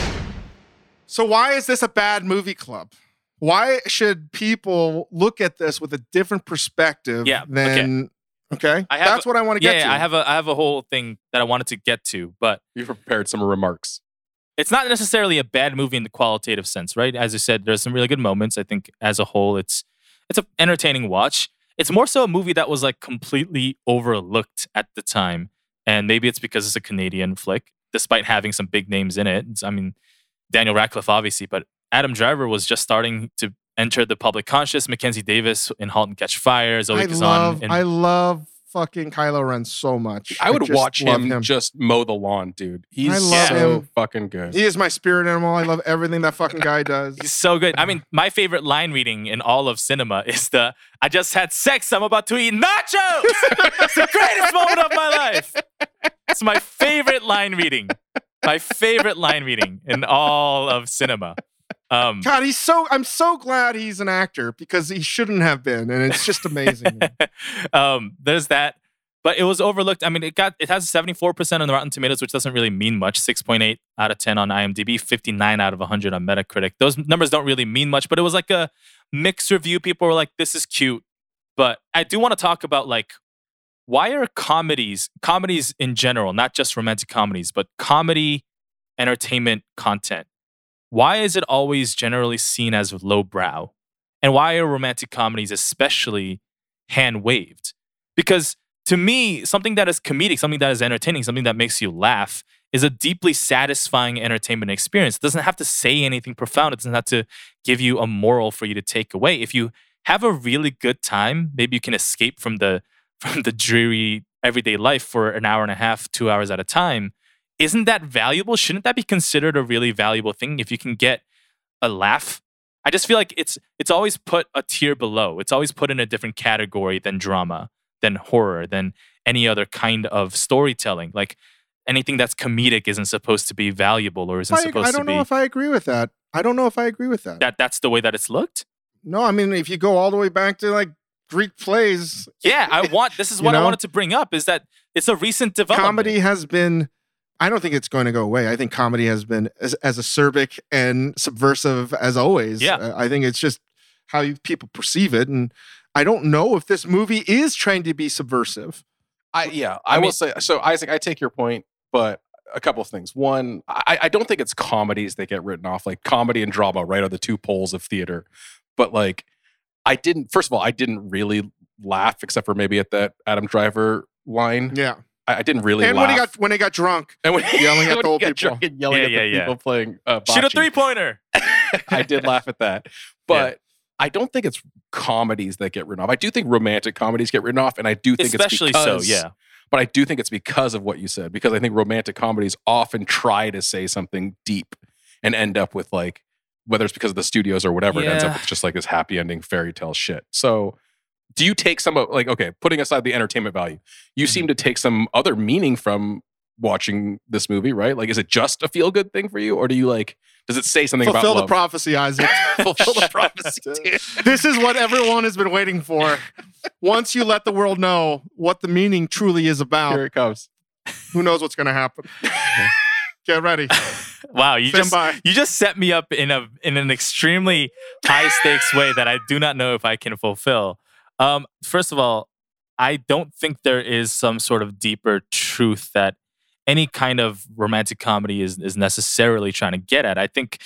So why is this a bad movie club? Why should people look at this with a different perspective
Yeah,
than okay?
I have
That's what I want to
yeah,
get
yeah,
to.
I have a I have a whole thing that I wanted to get to, but
You prepared some remarks.
it's not necessarily a bad movie in the qualitative sense, right? As I said, there's some really good moments. I think as a whole, it's it's an entertaining watch. It's more so a movie that was like completely overlooked at the time, and maybe it's because it's a Canadian flick, despite having some big names in it. I mean, Daniel Radcliffe, obviously, but Adam Driver was just starting to enter the public conscious. Mackenzie Davis in *Halt and Catch Fire*, Zoe
I
Kazan.
love
in-
I love fucking Kylo Ren so much.
I would
just
watch
love
him, just mow the lawn, dude. He's
I love
so
him.
fucking good.
He is my spirit animal. I love everything that fucking guy does.
He's so good. I mean, my favorite line reading in all of cinema is the I just had sex, I'm about to eat nachos. it's the greatest moment of my life. It's my favorite line reading. My favorite line reading in all of cinema. Um,
God, he's so I'm so glad he's an actor because he shouldn't have been, and it's just amazing.
um, there's that. But it was overlooked. I mean, it got it has 74% on the Rotten Tomatoes, which doesn't really mean much. 6.8 out of 10 on IMDb, 59 out of 100 on Metacritic. Those numbers don't really mean much, but it was like a mixed review. People were like, "This is cute," but I do want to talk about like why are comedies, comedies in general, not just romantic comedies, but comedy entertainment content, why is it always generally seen as lowbrow? And why are romantic comedies especially hand waved? Because to me, something that is comedic, something that is entertaining, something that makes you laugh is a deeply satisfying entertainment experience. It doesn't have to say anything profound. It doesn't have to give you a moral for you to take away. If you have a really good time, maybe you can escape from the from the dreary everyday life for an hour and a half, two hours at a time. Isn't that valuable? Shouldn't that be considered a really valuable thing if you can get a laugh? I just feel like it's it's always put a tier below. It's always put in a different category than drama, than horror, than any other kind of storytelling. Like anything that's comedic isn't supposed to be valuable or isn't
I,
supposed
I
to be.
I don't know if I agree with that. I don't know if I agree with that.
that that's the way that it's looked.
No, I mean if you go all the way back to like Greek plays,
Yeah, I want this is
You
what I wanted to bring up is that it's a recent development.
comedy has been I don't think it's going to go away. I think comedy has been as, as acerbic and subversive as always.
Yeah.
Uh, I think it's just how you, people perceive it. And I don't know if this movie is trying to be subversive.
I yeah, I,
I
will
mean-
say so. Isaac, I take your point, but a couple of things. One, I, I don't think it's comedies that get written off. Like comedy and drama, right, are the two poles of theater. But like, I didn't. First of all, I didn't really laugh, except for maybe at that Adam Driver line.
Yeah.
I, I didn't really.
and
laugh.
when he got when he got drunk.
and when
yelling at
when
the
he
old
got
people.
drunk and yelling
Yeah,
at
yeah,
the
yeah.
people playing uh,
Shoot a three pointer.
I did laugh at that. But I don't think it's comedies that get written off. I do think romantic comedies get written off, and I do think
Especially
it's
so, yeah.
But I do think it's because of what you said, because I think romantic comedies often try to say something deep and end up with like, whether it's because of the studios or whatever, it ends up with just like this happy ending fairy tale shit. So do you take some of like, okay, putting aside the entertainment value, you
Mm-hmm.
seem to take some other meaning from watching this movie, right? Like, is it just a feel good thing for you, or do you like, does it say something
Fulfill
about
the prophecy, Isaac.
Fulfill the prophecy, dude.
this is what everyone has been waiting for. Once you let the world know what the meaning truly is about, Here
it comes.
who knows what's going to happen. Get ready.
Wow, you
Stand
just
by.
you just set me up in a in an extremely high stakes way that I do not know if I can fulfill. Um, first of all, I don't think there is some sort of deeper truth that any kind of romantic comedy is is necessarily trying to get at. I think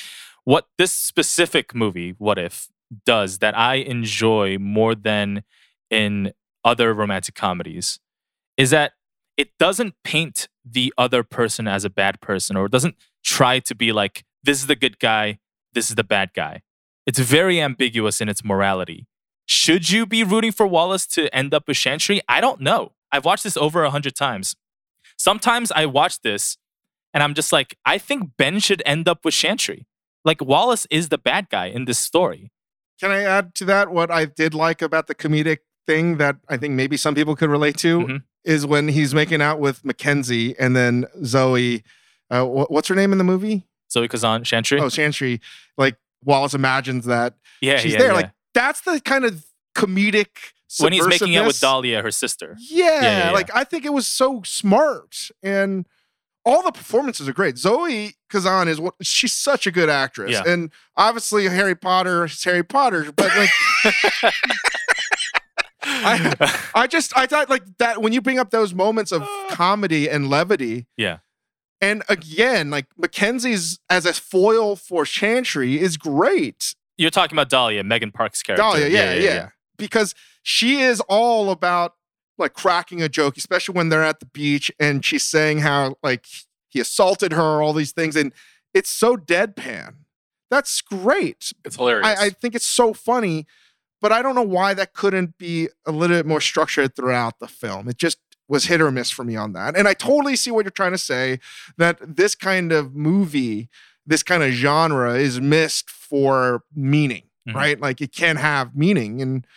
what this specific movie, What If, does that I enjoy more than in other romantic comedies is that it doesn't paint the other person as a bad person or it doesn't try to be like this is the good guy, this is the bad guy. It's very ambiguous in its morality. Should you be rooting for Wallace to end up with Chantry? I don't know. I've watched this over a hundred times. Sometimes I watch this and I'm just like, I think Ben should end up with Chantry. Like Wallace is the bad guy in this story.
Can I add to that what I did like about the comedic thing that I think maybe some people could relate to
Mhm.
Is when he's making out with Mackenzie and then Zoe. Uh, wh- what's her name in the movie?
Zoe Kazan, Chantry.
Oh, Chantry. Like Wallace imagines that
yeah,
she's
yeah,
there.
yeah.
Like that's the kind of comedic
when he's making out with. Dahlia, her sister.
Yeah,
yeah,
like I think it was so smart and all the performances are great. Zoe Kazan is what she's such a good actress. And obviously Harry Potter is Harry Potter, but like I, I just I thought like that when you bring up those moments of comedy and levity.
Yeah.
And again, like Mackenzie's as a foil for Chantry is great.
You're talking about Dahlia, Megan Park's character.
Dahlia, yeah, yeah, yeah Because she is all about like cracking a joke, especially when they're at the beach and she's saying how like he assaulted her, all these things, and it's so deadpan. That's great.
It's hilarious.
I, I think it's so funny, but I don't know why that couldn't be a little bit more structured throughout the film. It just was hit or miss for me on that. And I totally see what you're trying to say that this kind of movie, this kind of genre is missed for meaning,
Mhm.
right? Like it can't have meaning. And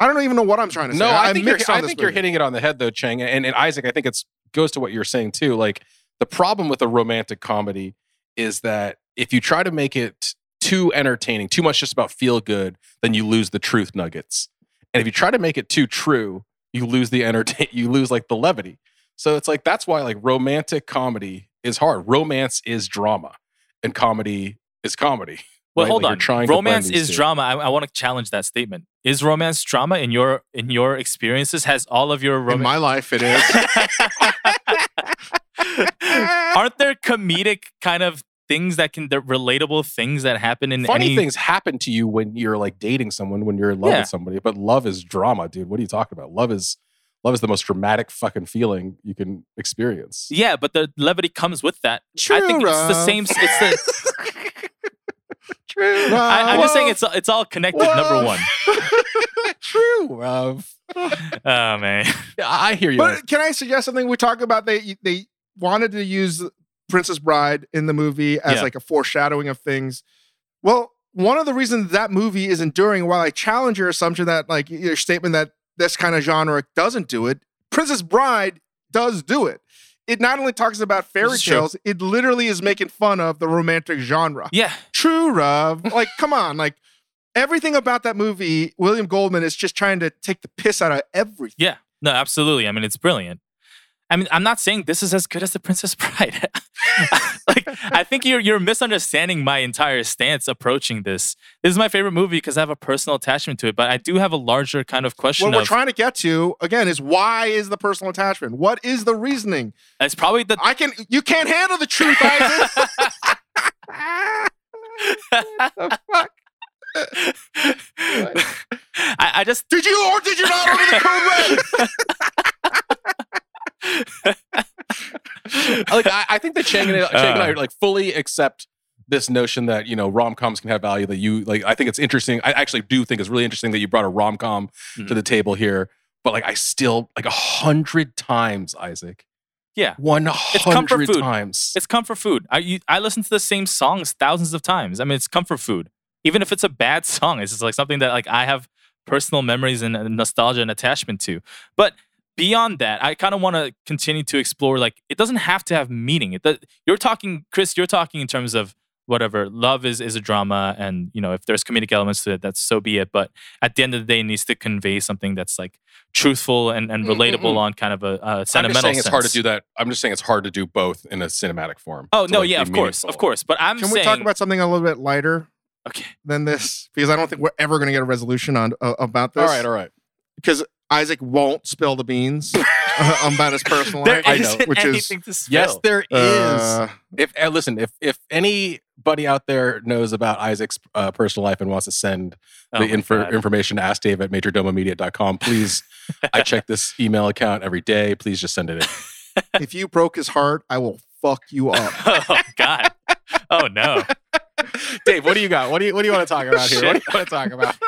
I don't even know what I'm trying to say.
no, I
I'm
think you're, I
this
think you're hitting it on the head though, Chang. And, and Isaac, I think it's goes to what you're saying too. Like the problem with a romantic comedy is that if you try to make it too entertaining, too much just about feel good, then you lose the truth nuggets. And if you try to make it too true, you lose the entertain. You lose like the levity. So it's like that's why like romantic comedy is hard. Romance is drama, and comedy is comedy.
Well,
right?
hold
Like, you're
on.
trying to
romance is
two.
drama. I, I want to challenge that statement. Is romance drama in your in your experiences? Has all of your
In
romance?
my life, it is.
Aren't there comedic kind of things that can, the relatable things that happen in
Funny
any?
things happen to you when you're like dating someone, when you're in love
Yeah.
with somebody. But love is drama, dude. What are you talking about? Love is love is the most dramatic fucking feeling you can experience.
Yeah, but the levity comes with that. True I think it's the same. It's the.
True.
I, I'm just saying it's it's all connected. Number one.
True, Rob.
Oh man.
Yeah, I hear you.
But can I suggest something? We talk about they they wanted to use Princess Bride in the movie as
Yeah.
like a foreshadowing of things. Well, one of the reasons that movie is enduring, while I challenge your assumption that like your statement that this kind of genre doesn't do it, Princess Bride does do it. It not only talks about fairy
This is true.
tales, it literally is making fun of the romantic genre.
Yeah.
True, Rob. Like, come on. Like, everything about that movie, William Goldman is just trying to take the piss out of everything.
Yeah. No, absolutely. I mean, it's brilliant. I mean, I'm not saying this is as good as The Princess Bride. like, I think you're you're misunderstanding my entire stance approaching this. This is my favorite movie because I have a personal attachment to it, but I do have a larger kind of question
What we're trying to get to again is why is the personal attachment? What is the reasoning?
it's probably the
I can you can't handle the truth, Isaac. the fuck?
I, I just
Did you or did you not order the code red?
Like I, I think that Chang and, Chang and I like fully accept this notion that you know rom coms can have value. That you like, I think it's interesting. I actually do think it's really interesting that you brought a rom com to
Mhm.
the table here. But like, I still like a hundred times, Isaac.
Yeah.
one hundred
food.
times.
it's comfort food. I you, I listen to the same songs thousands of times. I mean, it's comfort food. Even if it's a bad song, it's just like something that like I have personal memories and nostalgia and attachment to. But beyond that, I kind of want to continue to explore. Like, it doesn't have to have meaning. It, does- you're talking, Chris. You're talking in terms of whatever love is is a drama, and you know if there's comedic elements to it, that's so be it. But at the end of the day, it needs to convey something that's like truthful and, and
Mm, mm,
relatable
mm.
on kind of a, a
I'm
sentimental
just saying it's hard to do that. I'm just saying it's hard to do both in a cinematic form.
Oh no,
like,
yeah,
be
of course, of course. But I'm
Can
saying
we talk about something a little bit lighter
okay.
than this? Because I don't think we're ever going to get a resolution on uh, about this.
All right, all right.
because Isaac won't spill the beans uh, about his personal
There
life.
I know,
isn't
which is-
anything to spill.
Yes, there is.
Uh,
if uh, listen, if if anybody out there knows about Isaac's uh, personal life and wants to send
Oh
the
my
info, information to ask Dave at majordomomedia.com, please. I check this email account every day. Please just send it in.
if you broke his heart, I will fuck you up.
oh God. Oh no.
Dave, what do you got? What do you what do you want to talk about here? What do you want to talk about?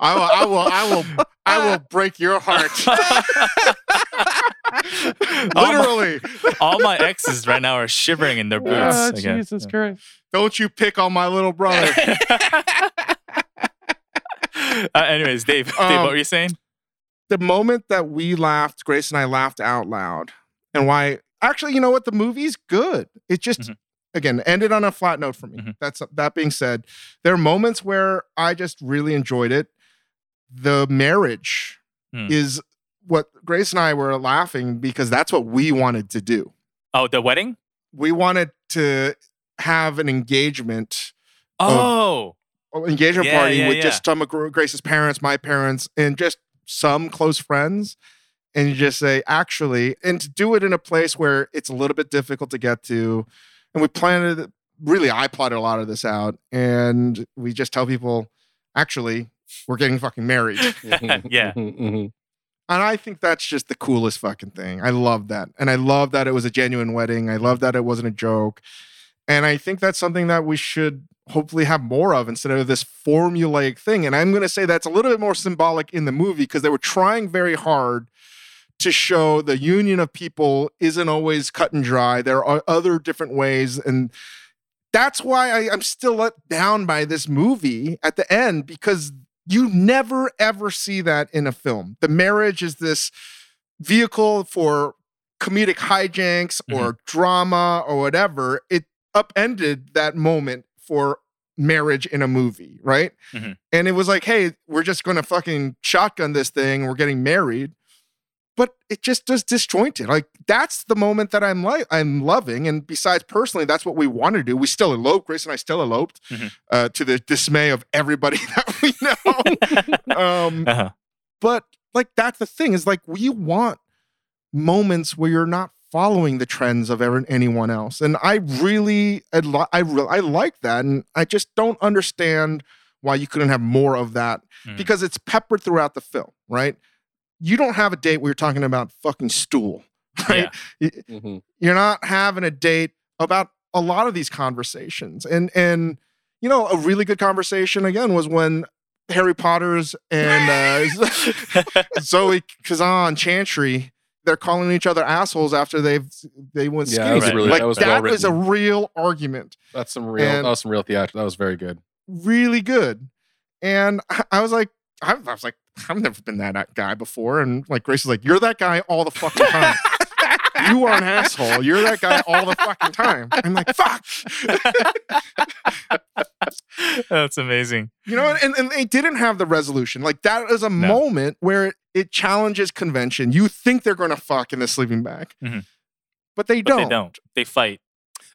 I will, I will, I will, I will break your heart.
all, my,
Literally.
all my exes right now are shivering in their boots. Again.
Jesus Christ.
Don't you pick on my little brother.
Uh, anyways, Dave, Dave,
Um,
what were you saying?
the moment that we laughed, Grace and I laughed out loud, and why? Actually, you know what? The movie's good. It just
Mhm.
Again ended on a flat note for me.
Mhm.
That's that being said, there are moments where I just really enjoyed it. The marriage
Hmm.
is what Grace and I were laughing because that's what we wanted to do.
Oh, the wedding?
We wanted to have an engagement
Oh,
engagement
Yeah,
party
yeah,
with
yeah.
just some of Grace's parents, my parents, and just some close friends. And you just say, actually, and to do it in a place where it's a little bit difficult to get to. And we planned it, really, I plotted a lot of this out. And we just tell people, actually, we're getting fucking married.
Yeah.
Mhm.
And I think that's just the coolest fucking thing. I love that. And I love that it was a genuine wedding. I love that it wasn't a joke. And I think that's something that we should hopefully have more of instead of this formulaic thing. And I'm going to say that's a little bit more symbolic in the movie because they were trying very hard to show the union of people isn't always cut and dry. There are other different ways. And that's why I, I'm still let down by this movie at the end because you never ever see that in a film. The marriage is this vehicle for comedic hijinks or drama or whatever. It upended that moment for marriage in a movie, right?
Mhm.
And it was like, hey, we're just going to fucking shotgun this thing. We're getting married. But it just does disjointed. Like that's the moment that I'm like I'm loving. And besides, personally, that's what we want to do. We still eloped. Grace and I still eloped,
Mhm.
uh, to the dismay of everybody that we know. um,
Uh-huh.
but like that's the thing is like we want moments where you're not following the trends of ever, anyone else and i really I, li- I, re- I like that and i just don't understand why you couldn't have more of that
Mm.
because it's peppered throughout the film right you don't have a date where you're talking about fucking stool right
Mhm.
you're not having a date about a lot of these conversations and and you know a really good conversation again was when harry potter's and uh, zoe kazan chantry they're calling each other assholes after they've they went
Yeah, that was
really-
like
that was
that
well
was a real argument
That's some real.
And-
that was some real theater. That was very good.
really good and I- i was like I I was like i've never been that guy before and like grace is like you're that guy all the fucking time you are an asshole. You're that guy all the fucking time. I'm like, fuck.
That's amazing.
You know, and, and they didn't have the resolution. Like that is a
No.
moment where it, it challenges convention. You think they're gonna fuck in the sleeping bag.
Mhm.
But they
But
don't.
they don't. They fight.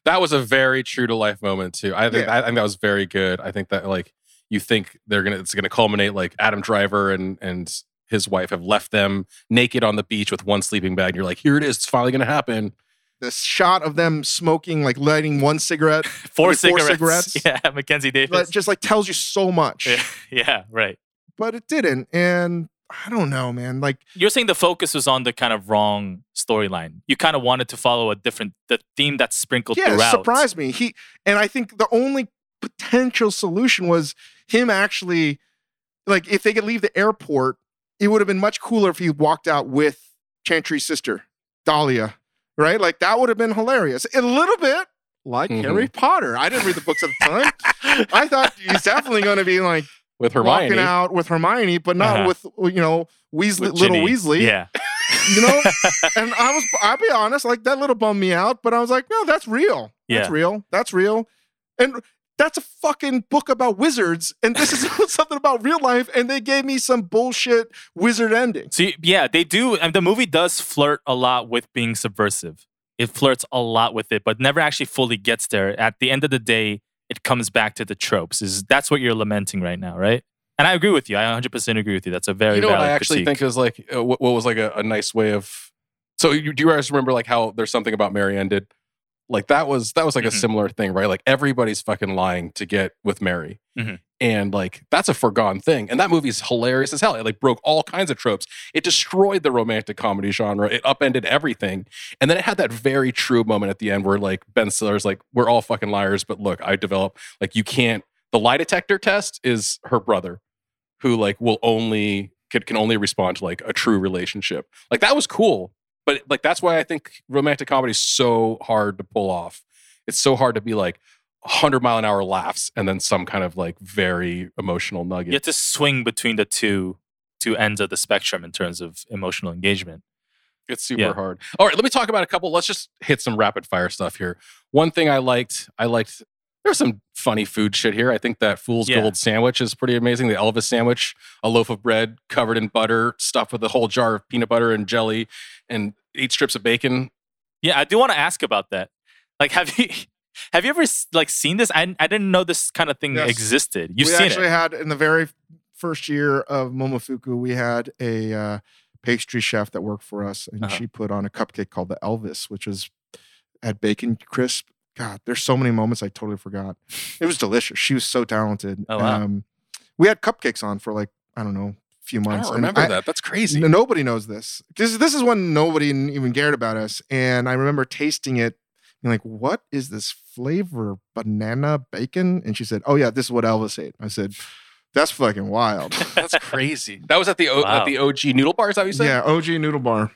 That was a very true to life moment too. I think
Yeah.
I think that was very good. I think that like you think they're gonna it's gonna culminate like Adam Driver and and his wife have left them naked on the beach with one sleeping bag. And you're like, here it is. It's finally gonna happen.
The shot of them smoking, like lighting one cigarette,
Four,
mean, four
cigarettes.
cigarettes?
Yeah, Mackenzie
that
Davis.
just like tells you so much.
yeah, yeah, right.
But it didn't. And I don't know, man. Like
You're saying the focus was on the kind of wrong storyline. You kind of wanted to follow a different the theme that's sprinkled
yeah, it
throughout.
surprised me. He and I think the only potential solution was him actually like if they could leave the airport, it would have been much cooler if he walked out with Chantry's sister, Dahlia. Right? Like that would have been hilarious. A little bit like
Mhm.
Harry Potter. I didn't read the books at the time. I thought he's definitely going to be like
With Hermione.
walking out with Hermione, but not
Uh-huh.
with you know Weasley,
With
little. Weasley.
Yeah.
You know, and I was, I'll be honest, like that little bummed me out, but I was like, no, that's real.
Yeah.
That's real. That's real. And that's a fucking book about wizards. And this is something about real life. And they gave me some bullshit wizard ending.
So y- yeah, they do. And the movie does flirt a lot with being subversive. It flirts a lot with it, but never actually fully gets there. At the end of the day, it comes back to the tropes. Is that's what you're lamenting right now, right? And I agree with you. I 100% agree with you. That's a very
you know what I actually
critique.
think is like uh, what, what was like a, a nice way of. So you, do you guys remember like how there's something about Mary ended? Like that was that was like
Mhm.
a similar thing, right? Like everybody's fucking lying to get with Mary,
Mhm.
and like that's a forgone thing. And that movie's hilarious as hell. It like broke all kinds of tropes. It destroyed the romantic comedy genre. It upended everything. And then it had that very true moment at the end where like Ben Stiller's like, "We're all fucking liars, but look, I develop like you can't." The lie detector test is her brother who like will only can, can only respond to like a true relationship. Like that was cool, but like that's why I think romantic comedy is so hard to pull off. It's so hard to be like hundred mile an hour laughs and then some kind of like very emotional nugget.
you have to swing between the two two ends of the spectrum in terms of emotional engagement.
It's super
Yeah.
hard. All right, let me talk about a couple. Let's just hit some rapid fire stuff here. One thing I liked, I liked. There's some funny food shit here. I think that Fool's
Yeah.
Gold sandwich is pretty amazing. The Elvis sandwich, a loaf of bread covered in butter, stuffed with a whole jar of peanut butter and jelly, and eight strips of bacon.
Yeah, I do want to ask about that. Like, have you have you ever like seen this? I I didn't know this kind of thing
Yes.
existed. You've
we
seen
actually
it.
had in the very first year of Momofuku, we had a uh, pastry chef that worked for us, and
Uh-huh.
she put on a cupcake called the Elvis, which was had bacon crisp. God, there's so many moments I totally forgot. It was delicious. She was so talented.
Oh, wow.
Um, we had cupcakes on for like I don't know, a few
I
months.
don't remember
I-
that. That's crazy.
N- Nobody knows this. This this is when nobody even cared about us. And I remember tasting it and like, what is this flavor? Banana bacon? And she said, Oh yeah, this is what Elvis ate. I said, That's fucking wild.
That's crazy. That was at the o-
Wow.
at the OG noodle bar. Is that what you said?
yeah, OG noodle bar.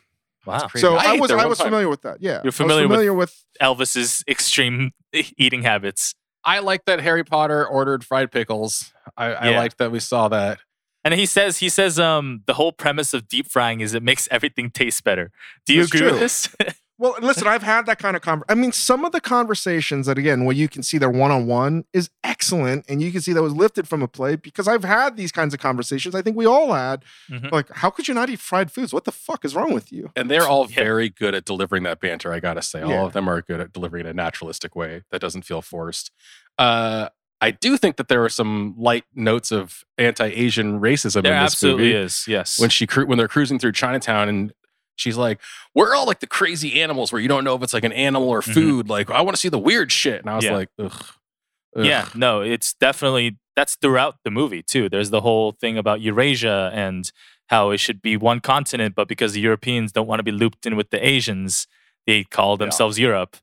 Wow.
So
I
I, was I was
time.
familiar with that. Yeah.
You're familiar
I
with-
was familiar with,
Elvis's extreme eating habits.
I like that Harry Potter ordered fried pickles. I, I
Yeah.
liked that we saw that.
And he says he says um the whole premise of deep frying is it makes everything taste better. Do you
That's
agree with this?
Well, listen, I've had that kind of conversation. I mean, some of the conversations that again, where you can see they're one on one, is excellent, and you can see that was lifted from a play because I've had these kinds of conversations. I think we all had.
Mhm.
Like, how could you not eat fried foods? What the fuck is wrong with you?
And they're all
Yeah.
very good at delivering that banter, I gotta say. All
Yeah.
of them are good at delivering it in a naturalistic way that doesn't feel forced. Uh, I do think that there are some light notes of anti-Asian racism
there
in this
absolutely
movie.
is. Yes.
When she cru- when they're cruising through Chinatown and she's like, "We're all like the crazy animals where you don't know if it's like an animal or
Mhm.
food. Like, I want to see the weird shit." And I was
Yeah.
like, "Ugh." Ugh.
Yeah, no, it's definitely that's throughout the movie too. There's the whole thing about Eurasia and how it should be one continent, but because the Europeans don't want to be looped in with the Asians, they call themselves Europe.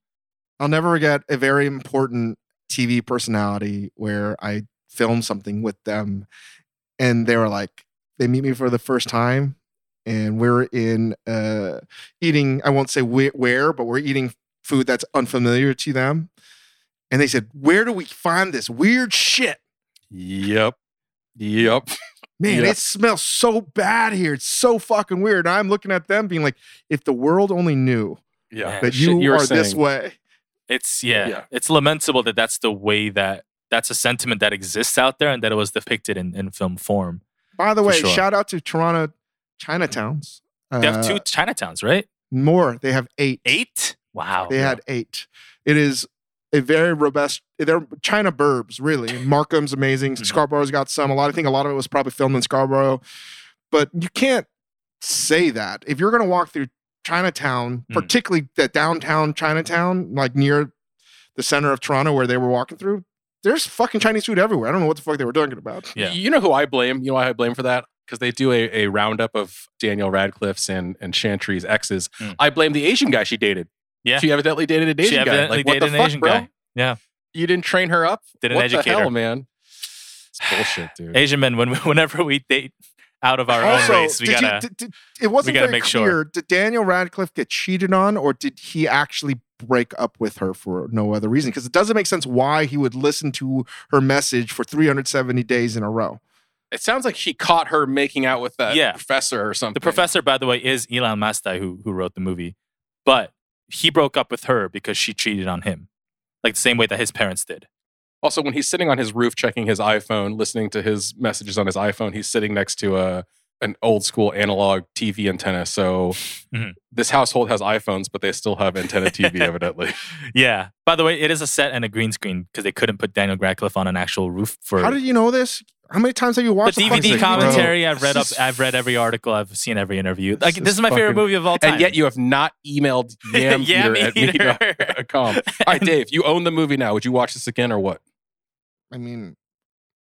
I'll never forget a very important TV personality where I filmed something with them, and they were like, they meet me for the first time, and we're in uh, eating. I won't say where, but we're eating food that's unfamiliar to them, and they said, "Where do we find this weird shit?"
Yep. Yep.
Man,
Yeah.
it smells so bad here. It's so fucking weird. And I'm looking at them being like, if the world only knew
Yeah.
Man.
that
Shit
you,
were
are this way.
It's yeah,
Yeah.
it's lamentable that that's the way that that's a sentiment that exists out there and that it was depicted in, in film form.
By the way,
sure.
shout out to Toronto Chinatowns.
They have
Uh,
two Chinatowns, right?
more. They have eight.
Eight? Wow.
They had eight. It is a very robust. They're China burbs, really. Markham's amazing.
Mhm.
Scarborough's got some. A lot. I think a lot of it was probably filmed in Scarborough, but you can't say that if you're going to walk through Chinatown,
Mm.
particularly the downtown Chinatown, like near the center of Toronto where they were walking through. There's fucking Chinese food everywhere. I don't know what the fuck they were talking about.
Yeah.
You know who I blame? You know why I blame for that? Because they do a, a roundup of Daniel Radcliffe's and, and Chantry's exes.
Mm.
I blame the Asian guy she dated.
Yeah.
She evidently dated an Asian
she
guy.
evidently
Like, what the
an
fuck,
Asian
bro?
guy. Yeah.
You didn't train her up?
Didn't
what
educate
the hell,
her.
man? It's bullshit, dude.
Asian men, when whenever we date out of our
also,
own race, we gotta
did- did- it wasn't very
make
clear.
sure.
Did Daniel Radcliffe get cheated on, or did he actually break up with her for no other reason? Because it doesn't make sense why he would listen to her message for 370 days in a row.
It sounds like she caught her making out with that
Yeah.
professor or something.
The professor, by the way, is Elan Mastai who who wrote the movie, but he broke up with her because she cheated on him, like the same way that his parents did.
Also, when he's sitting on his roof checking his iPhone, listening to his messages on his iPhone, he's sitting next to a an old school analog TV antenna. So
Mhm.
this household has iPhones, but they still have antenna TV, evidently.
Yeah. By the way, it is a set and a green screen because they couldn't put Daniel Radcliffe on an actual roof for.
How did you know this? How many times have you watched
The
watched
DVD
Isaac, bro?
commentary. I've read up. I've read every article. I've seen every interview. Like
This
this
is
is my favorite movie of all time.
And yet you have not emailed yam,
Yam
eater at
Eater.
me.com. All right, Dave, you own the movie now. Would you watch this again or what?
I mean,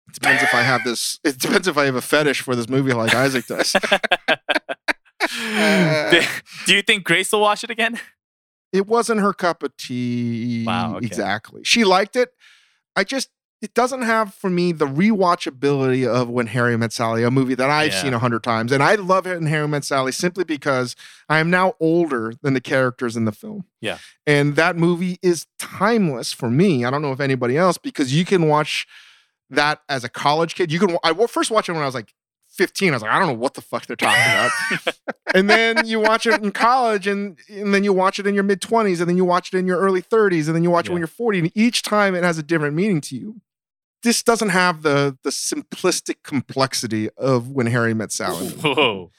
it depends if I have this. It depends if I have a fetish for this movie like Isaac does.
Uh, do you think Grace will watch it again?
it wasn't her cup of tea.
Wow, okay.
Exactly. She liked it. I just it doesn't have for me the rewatchability of When Harry Met Sally, a movie that I've
Yeah.
seen a hundred times, and I love it in Harry Met Sally simply because I am now older than the characters in the film.
Yeah.
and that movie is timeless for me. I don't know if anybody else because you can watch that as a college kid. You can. I first watched it when I was like. 15 I was like I don't know what the fuck they're talking about and then you watch it in college and and then you watch it in your mid 20s and then you watch it in your early 30s and then you watch it when you're 40 and each time it has a different meaning to you this doesn't have the the simplistic complexity of when harry met sally
Whoa,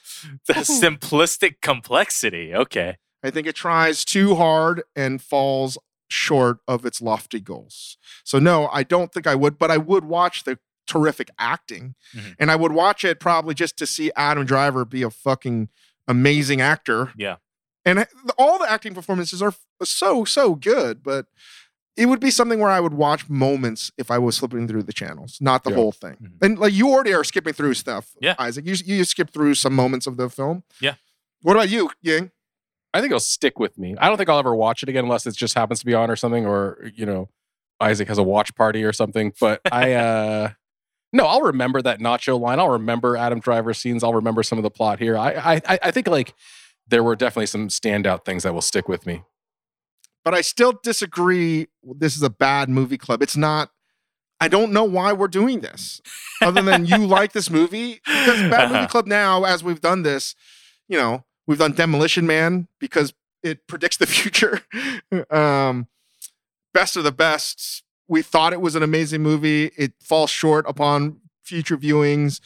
the simplistic complexity. Okay.
i think it tries too hard and falls short of its lofty goals so no i don't think i would but i would watch the terrific acting
Mhm.
and i would watch it probably just to see adam driver be a fucking amazing actor
Yeah.
and all the acting performances are so so good but it would be something where i would watch moments if i was flipping through the channels not the
Yeah.
whole thing
Mhm.
and like you already are skipping through stuff
Yeah.
isaac you, you skip through some moments of the film
Yeah.
what about you ying
I think it'll stick with me. I don't think I'll ever watch it again unless it just happens to be on or something, or you know, Isaac has a watch party or something. But I, uh no, I'll remember that nacho line. I'll remember Adam Driver scenes. I'll remember some of the plot here. I, I, I think like there were definitely some standout things that will stick with me.
But i still disagree. This is a bad movie club. It's not i don't know why we're doing this other than you like this movie because bad movie club now as we've done this you know we've done demolition man because it predicts the future. Um best of the best we thought it was an amazing movie. It falls short upon future viewings.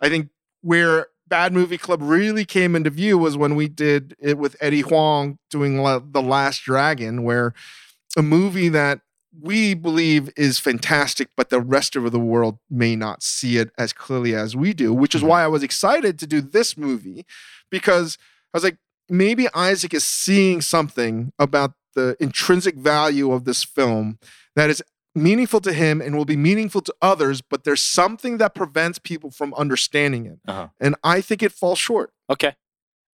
I think where bad movie club really came into view was when we did it with eddie huang doing La- the last dragon where a movie that we believe is fantastic, but the rest of the world may not see it as clearly as we do, which is
Mhm.
why I was excited to do this movie because I was like, maybe Isaac is seeing something about the intrinsic value of this film that is meaningful to him and will be meaningful to others, but there's something that prevents people from understanding it.
Uh-huh.
And I think it falls short.
Okay.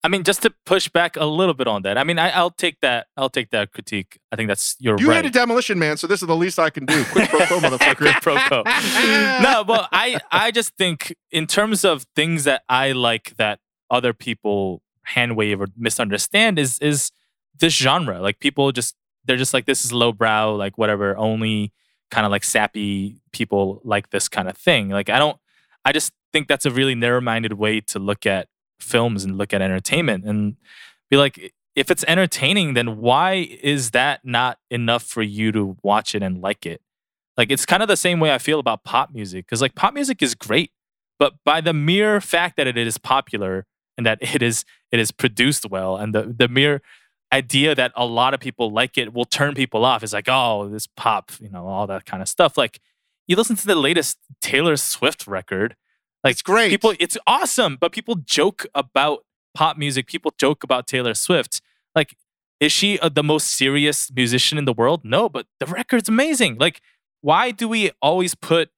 I mean, just to push back a little bit on that. I mean, I, I'll take that. I'll take that critique. I think that's you're
You
right.
had a demolition man, so this is the least I can do. Quick pro quo, motherfucker.
Quid pro quo. no, but I I just think in terms of things that I like that other people hand wave or misunderstand is is this genre. Like people just they're just like this is lowbrow, like whatever. Only kind of like sappy people like this kind of thing. Like I don't. I just think that's a really narrow-minded way to look at films and look at entertainment and be like if it's entertaining then why is that not enough for you to watch it and like it like it's kind of the same way I feel about pop music because like pop music is great, but by the mere fact that it is popular and that it is it is produced well and the the mere idea that a lot of people like it will turn people off. Is like oh this pop you know all that kind of stuff. Like you listen to the latest Taylor Swift record like
It's great.
people it's awesome but people joke about pop music people joke about Taylor Swift. Like is she uh, the most serious musician in the world? No but the record's amazing. Like why do we always put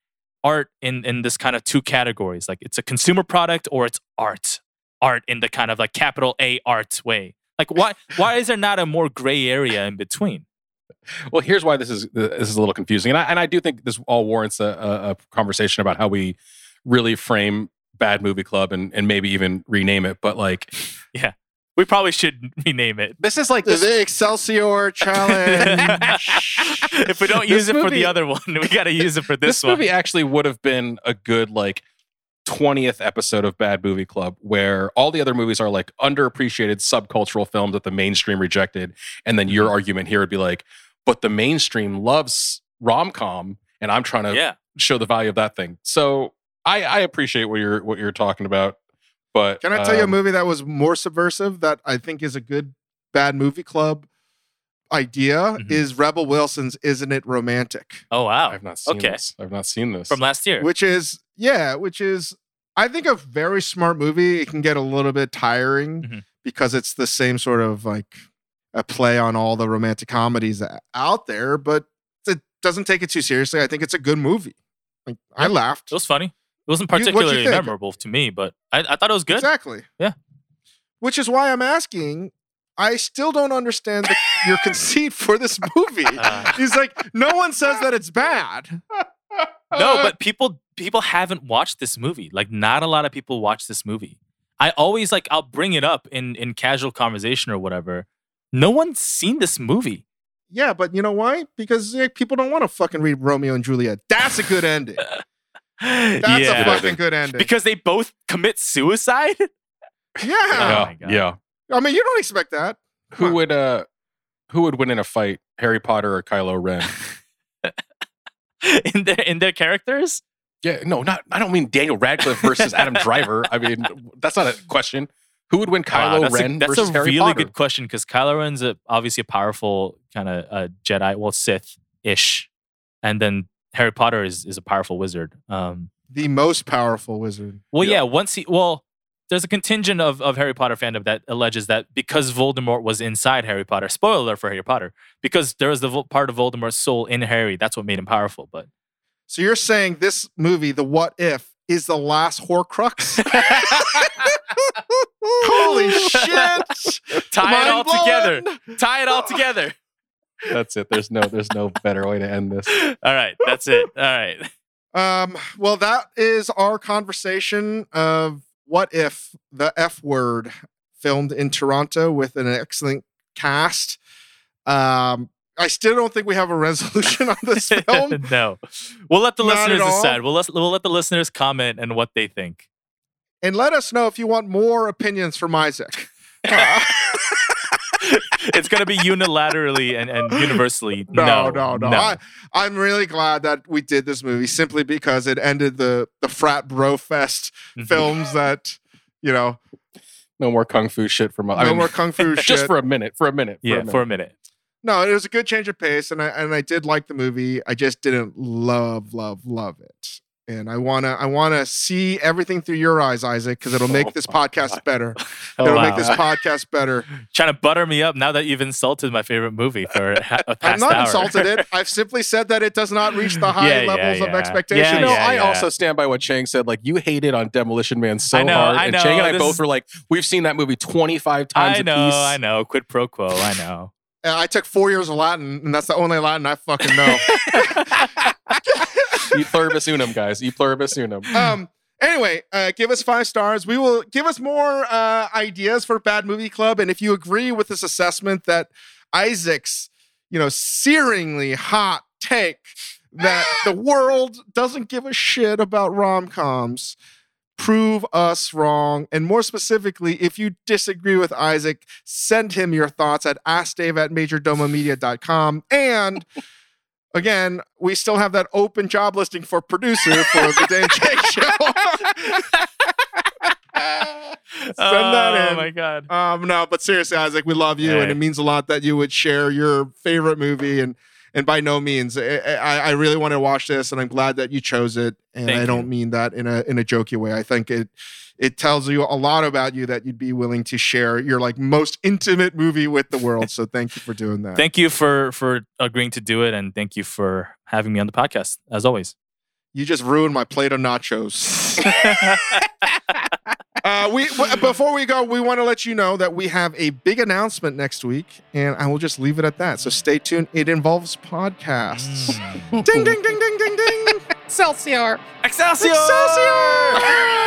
art in in this kind of two categories? Like it's a consumer product or it's art. Art in the kind of like capital A art way like why why is there not a more gray area in between
Well, here's why this is uh, this is a little confusing, and I and I do think this all warrants a, a, a conversation about how we really frame Bad Movie Club and and maybe even rename it. But like, yeah,
we probably should rename it
this is like this.
the Excelsior challenge.
if we don't
This
use it for the other one we got to use it for this,
this
one
movie actually would have been a good like 20th episode of Bad Movie Club where all the other movies are like underappreciated subcultural films that the mainstream rejected and then
Mm-hmm.
your argument here would be like but the mainstream loves rom-com and I'm trying to
yeah
show the value of that thing. So I I appreciate what you're what you're talking about but
Can I tell you a
um,
movie that was more subversive that I think is a good bad movie club idea
Mhm.
is Rebel Wilson's Isn't It Romantic?
oh wow
I've not seen
Okay.
this. I've not seen this.
from last year
Which is Yeah, which is I think a very smart movie. It can get a little bit tiring
Mhm.
because it's the same sort of like a play on all the romantic comedies out there, but it doesn't take it too seriously. I think it's a good movie. Like I laughed.
It was funny. It wasn't
You- you
particularly memorable to me, but I, I thought it was good.
Exactly.
Yeah.
Which is why I'm asking. I still don't understand the, your conceit for this movie.
Uh.
He's like, no one says that it's bad.
No, but people people haven't watched this movie. Like not a lot of people watch this movie. I always like I'll bring it up in in casual conversation or whatever. No one's seen this movie.
Yeah, but you know why? Because eh, people don't want to fucking read Romeo and Juliet. That's a good ending. That's a fucking good ending.
because they both commit suicide?
yeah.
Oh
yeah,
my God.
yeah.
I mean, you don't expect that.
Who
Huh.
would uh who would win in a fight, Harry Potter or Kylo Ren?
in their in their characters?
Yeah, no, not I don't mean Daniel Radcliffe versus Adam Driver. I mean, that's not a question. Who would win
Wow,
Kylo
that's
Ren
a, that's
versus
a
Harry
really
Potter?
good question because Kylo Ren's a, obviously a powerful kind of uh, Jedi, well Sith ish, and then Harry Potter is is a powerful wizard. Um,
The most powerful wizard.
well,
Yeah.
yeah. Once he well, there's a contingent of of Harry Potter fandom that alleges that because Voldemort was inside Harry Potter, spoiler for Harry Potter, because there was the Vol- part of Voldemort's soul in Harry, that's what made him powerful. But
So you're saying this movie, The What If, is the last Horcrux? Holy shit!
tie it all
Mind
together. Tie it all together.
That's it. There's no there's no better way to end this.
All right, that's it. All right.
Um, well, that is our conversation of what if the F word filmed in Toronto with an excellent cast. Um, I still don't think we have a resolution on this film.
no. We'll let the
Not
listeners decide. We'll let, we'll let the listeners comment and what they think.
and let us know if you want more opinions from Isaac.
it's going to be unilaterally and, and universally.
No,
No,
no, no. I, I'm really glad that we did this movie simply because it ended the the frat bro fest
Mhm.
films that you know
No more kung fu shit from I
no
mean,
more kung fu shit.
just for a minute, for a minute. For a
Yeah,
minute.
for a minute.
no, it was a good change of pace, and I and I did like the movie. I just didn't love, love, love it. And I wanna, I wanna see everything through your eyes, Isaac, because it'll make
Oh
this podcast
God.
better.
Oh,
it'll
wow.
make this podcast better.
Trying to butter me up now that you've insulted my favorite movie for a, ha- a
I've
past
not
hour.
insulted it. I've simply said that it does not reach the high
Yeah, yeah,
levels of
yeah.
expectations.
Yeah,
You know,
yeah,
I
yeah.
also stand by what Chang said. Like, you hated on Demolition Man so
I know,
hard,
I
and
know,
Chang and I
this
both
is-
were like, we've seen that movie twenty five times
I know,
piece.
I know. Quid pro quo. I know.
Uh, I took four years of Latin, and that's the only Latin I fucking know.
E pluribus unum, guys. E pluribus unum.
um. Anyway, uh, give us five stars. We will give us more uh, ideas for Bad Movie Club, and if you agree with this assessment that Isaac's, you know, searingly hot take that the world doesn't give a shit about rom coms, prove us wrong. And more specifically, if you disagree with Isaac, send him your thoughts at askdave at majordomomedia.com. And again, we still have that open job listing for producer for the Dave Chang show. Send that
oh
in.
my god.
Um, no, but seriously, Isaac, we love you, and it means a lot that you would share your favorite movie. And and by no means, I, I I really want to watch this, and I'm glad that you chose it. And
Thank
I don't
you.
mean that in a in a jokey way. I think it it tells you a lot about you that you'd be willing to share your like most intimate movie with the world. So thank you for doing that.
Thank you for for agreeing to do it, and thank you for having me on the podcast as always.
you just ruined my plate of nachos. Uh, we w- before we go, we want to let you know that we have a big announcement next week, and I will just leave it at that. So stay tuned. It involves podcasts.
Mm.
ding, ding, ding, ding, ding, ding.
Excelsior.
Excelsior!
Excelsior!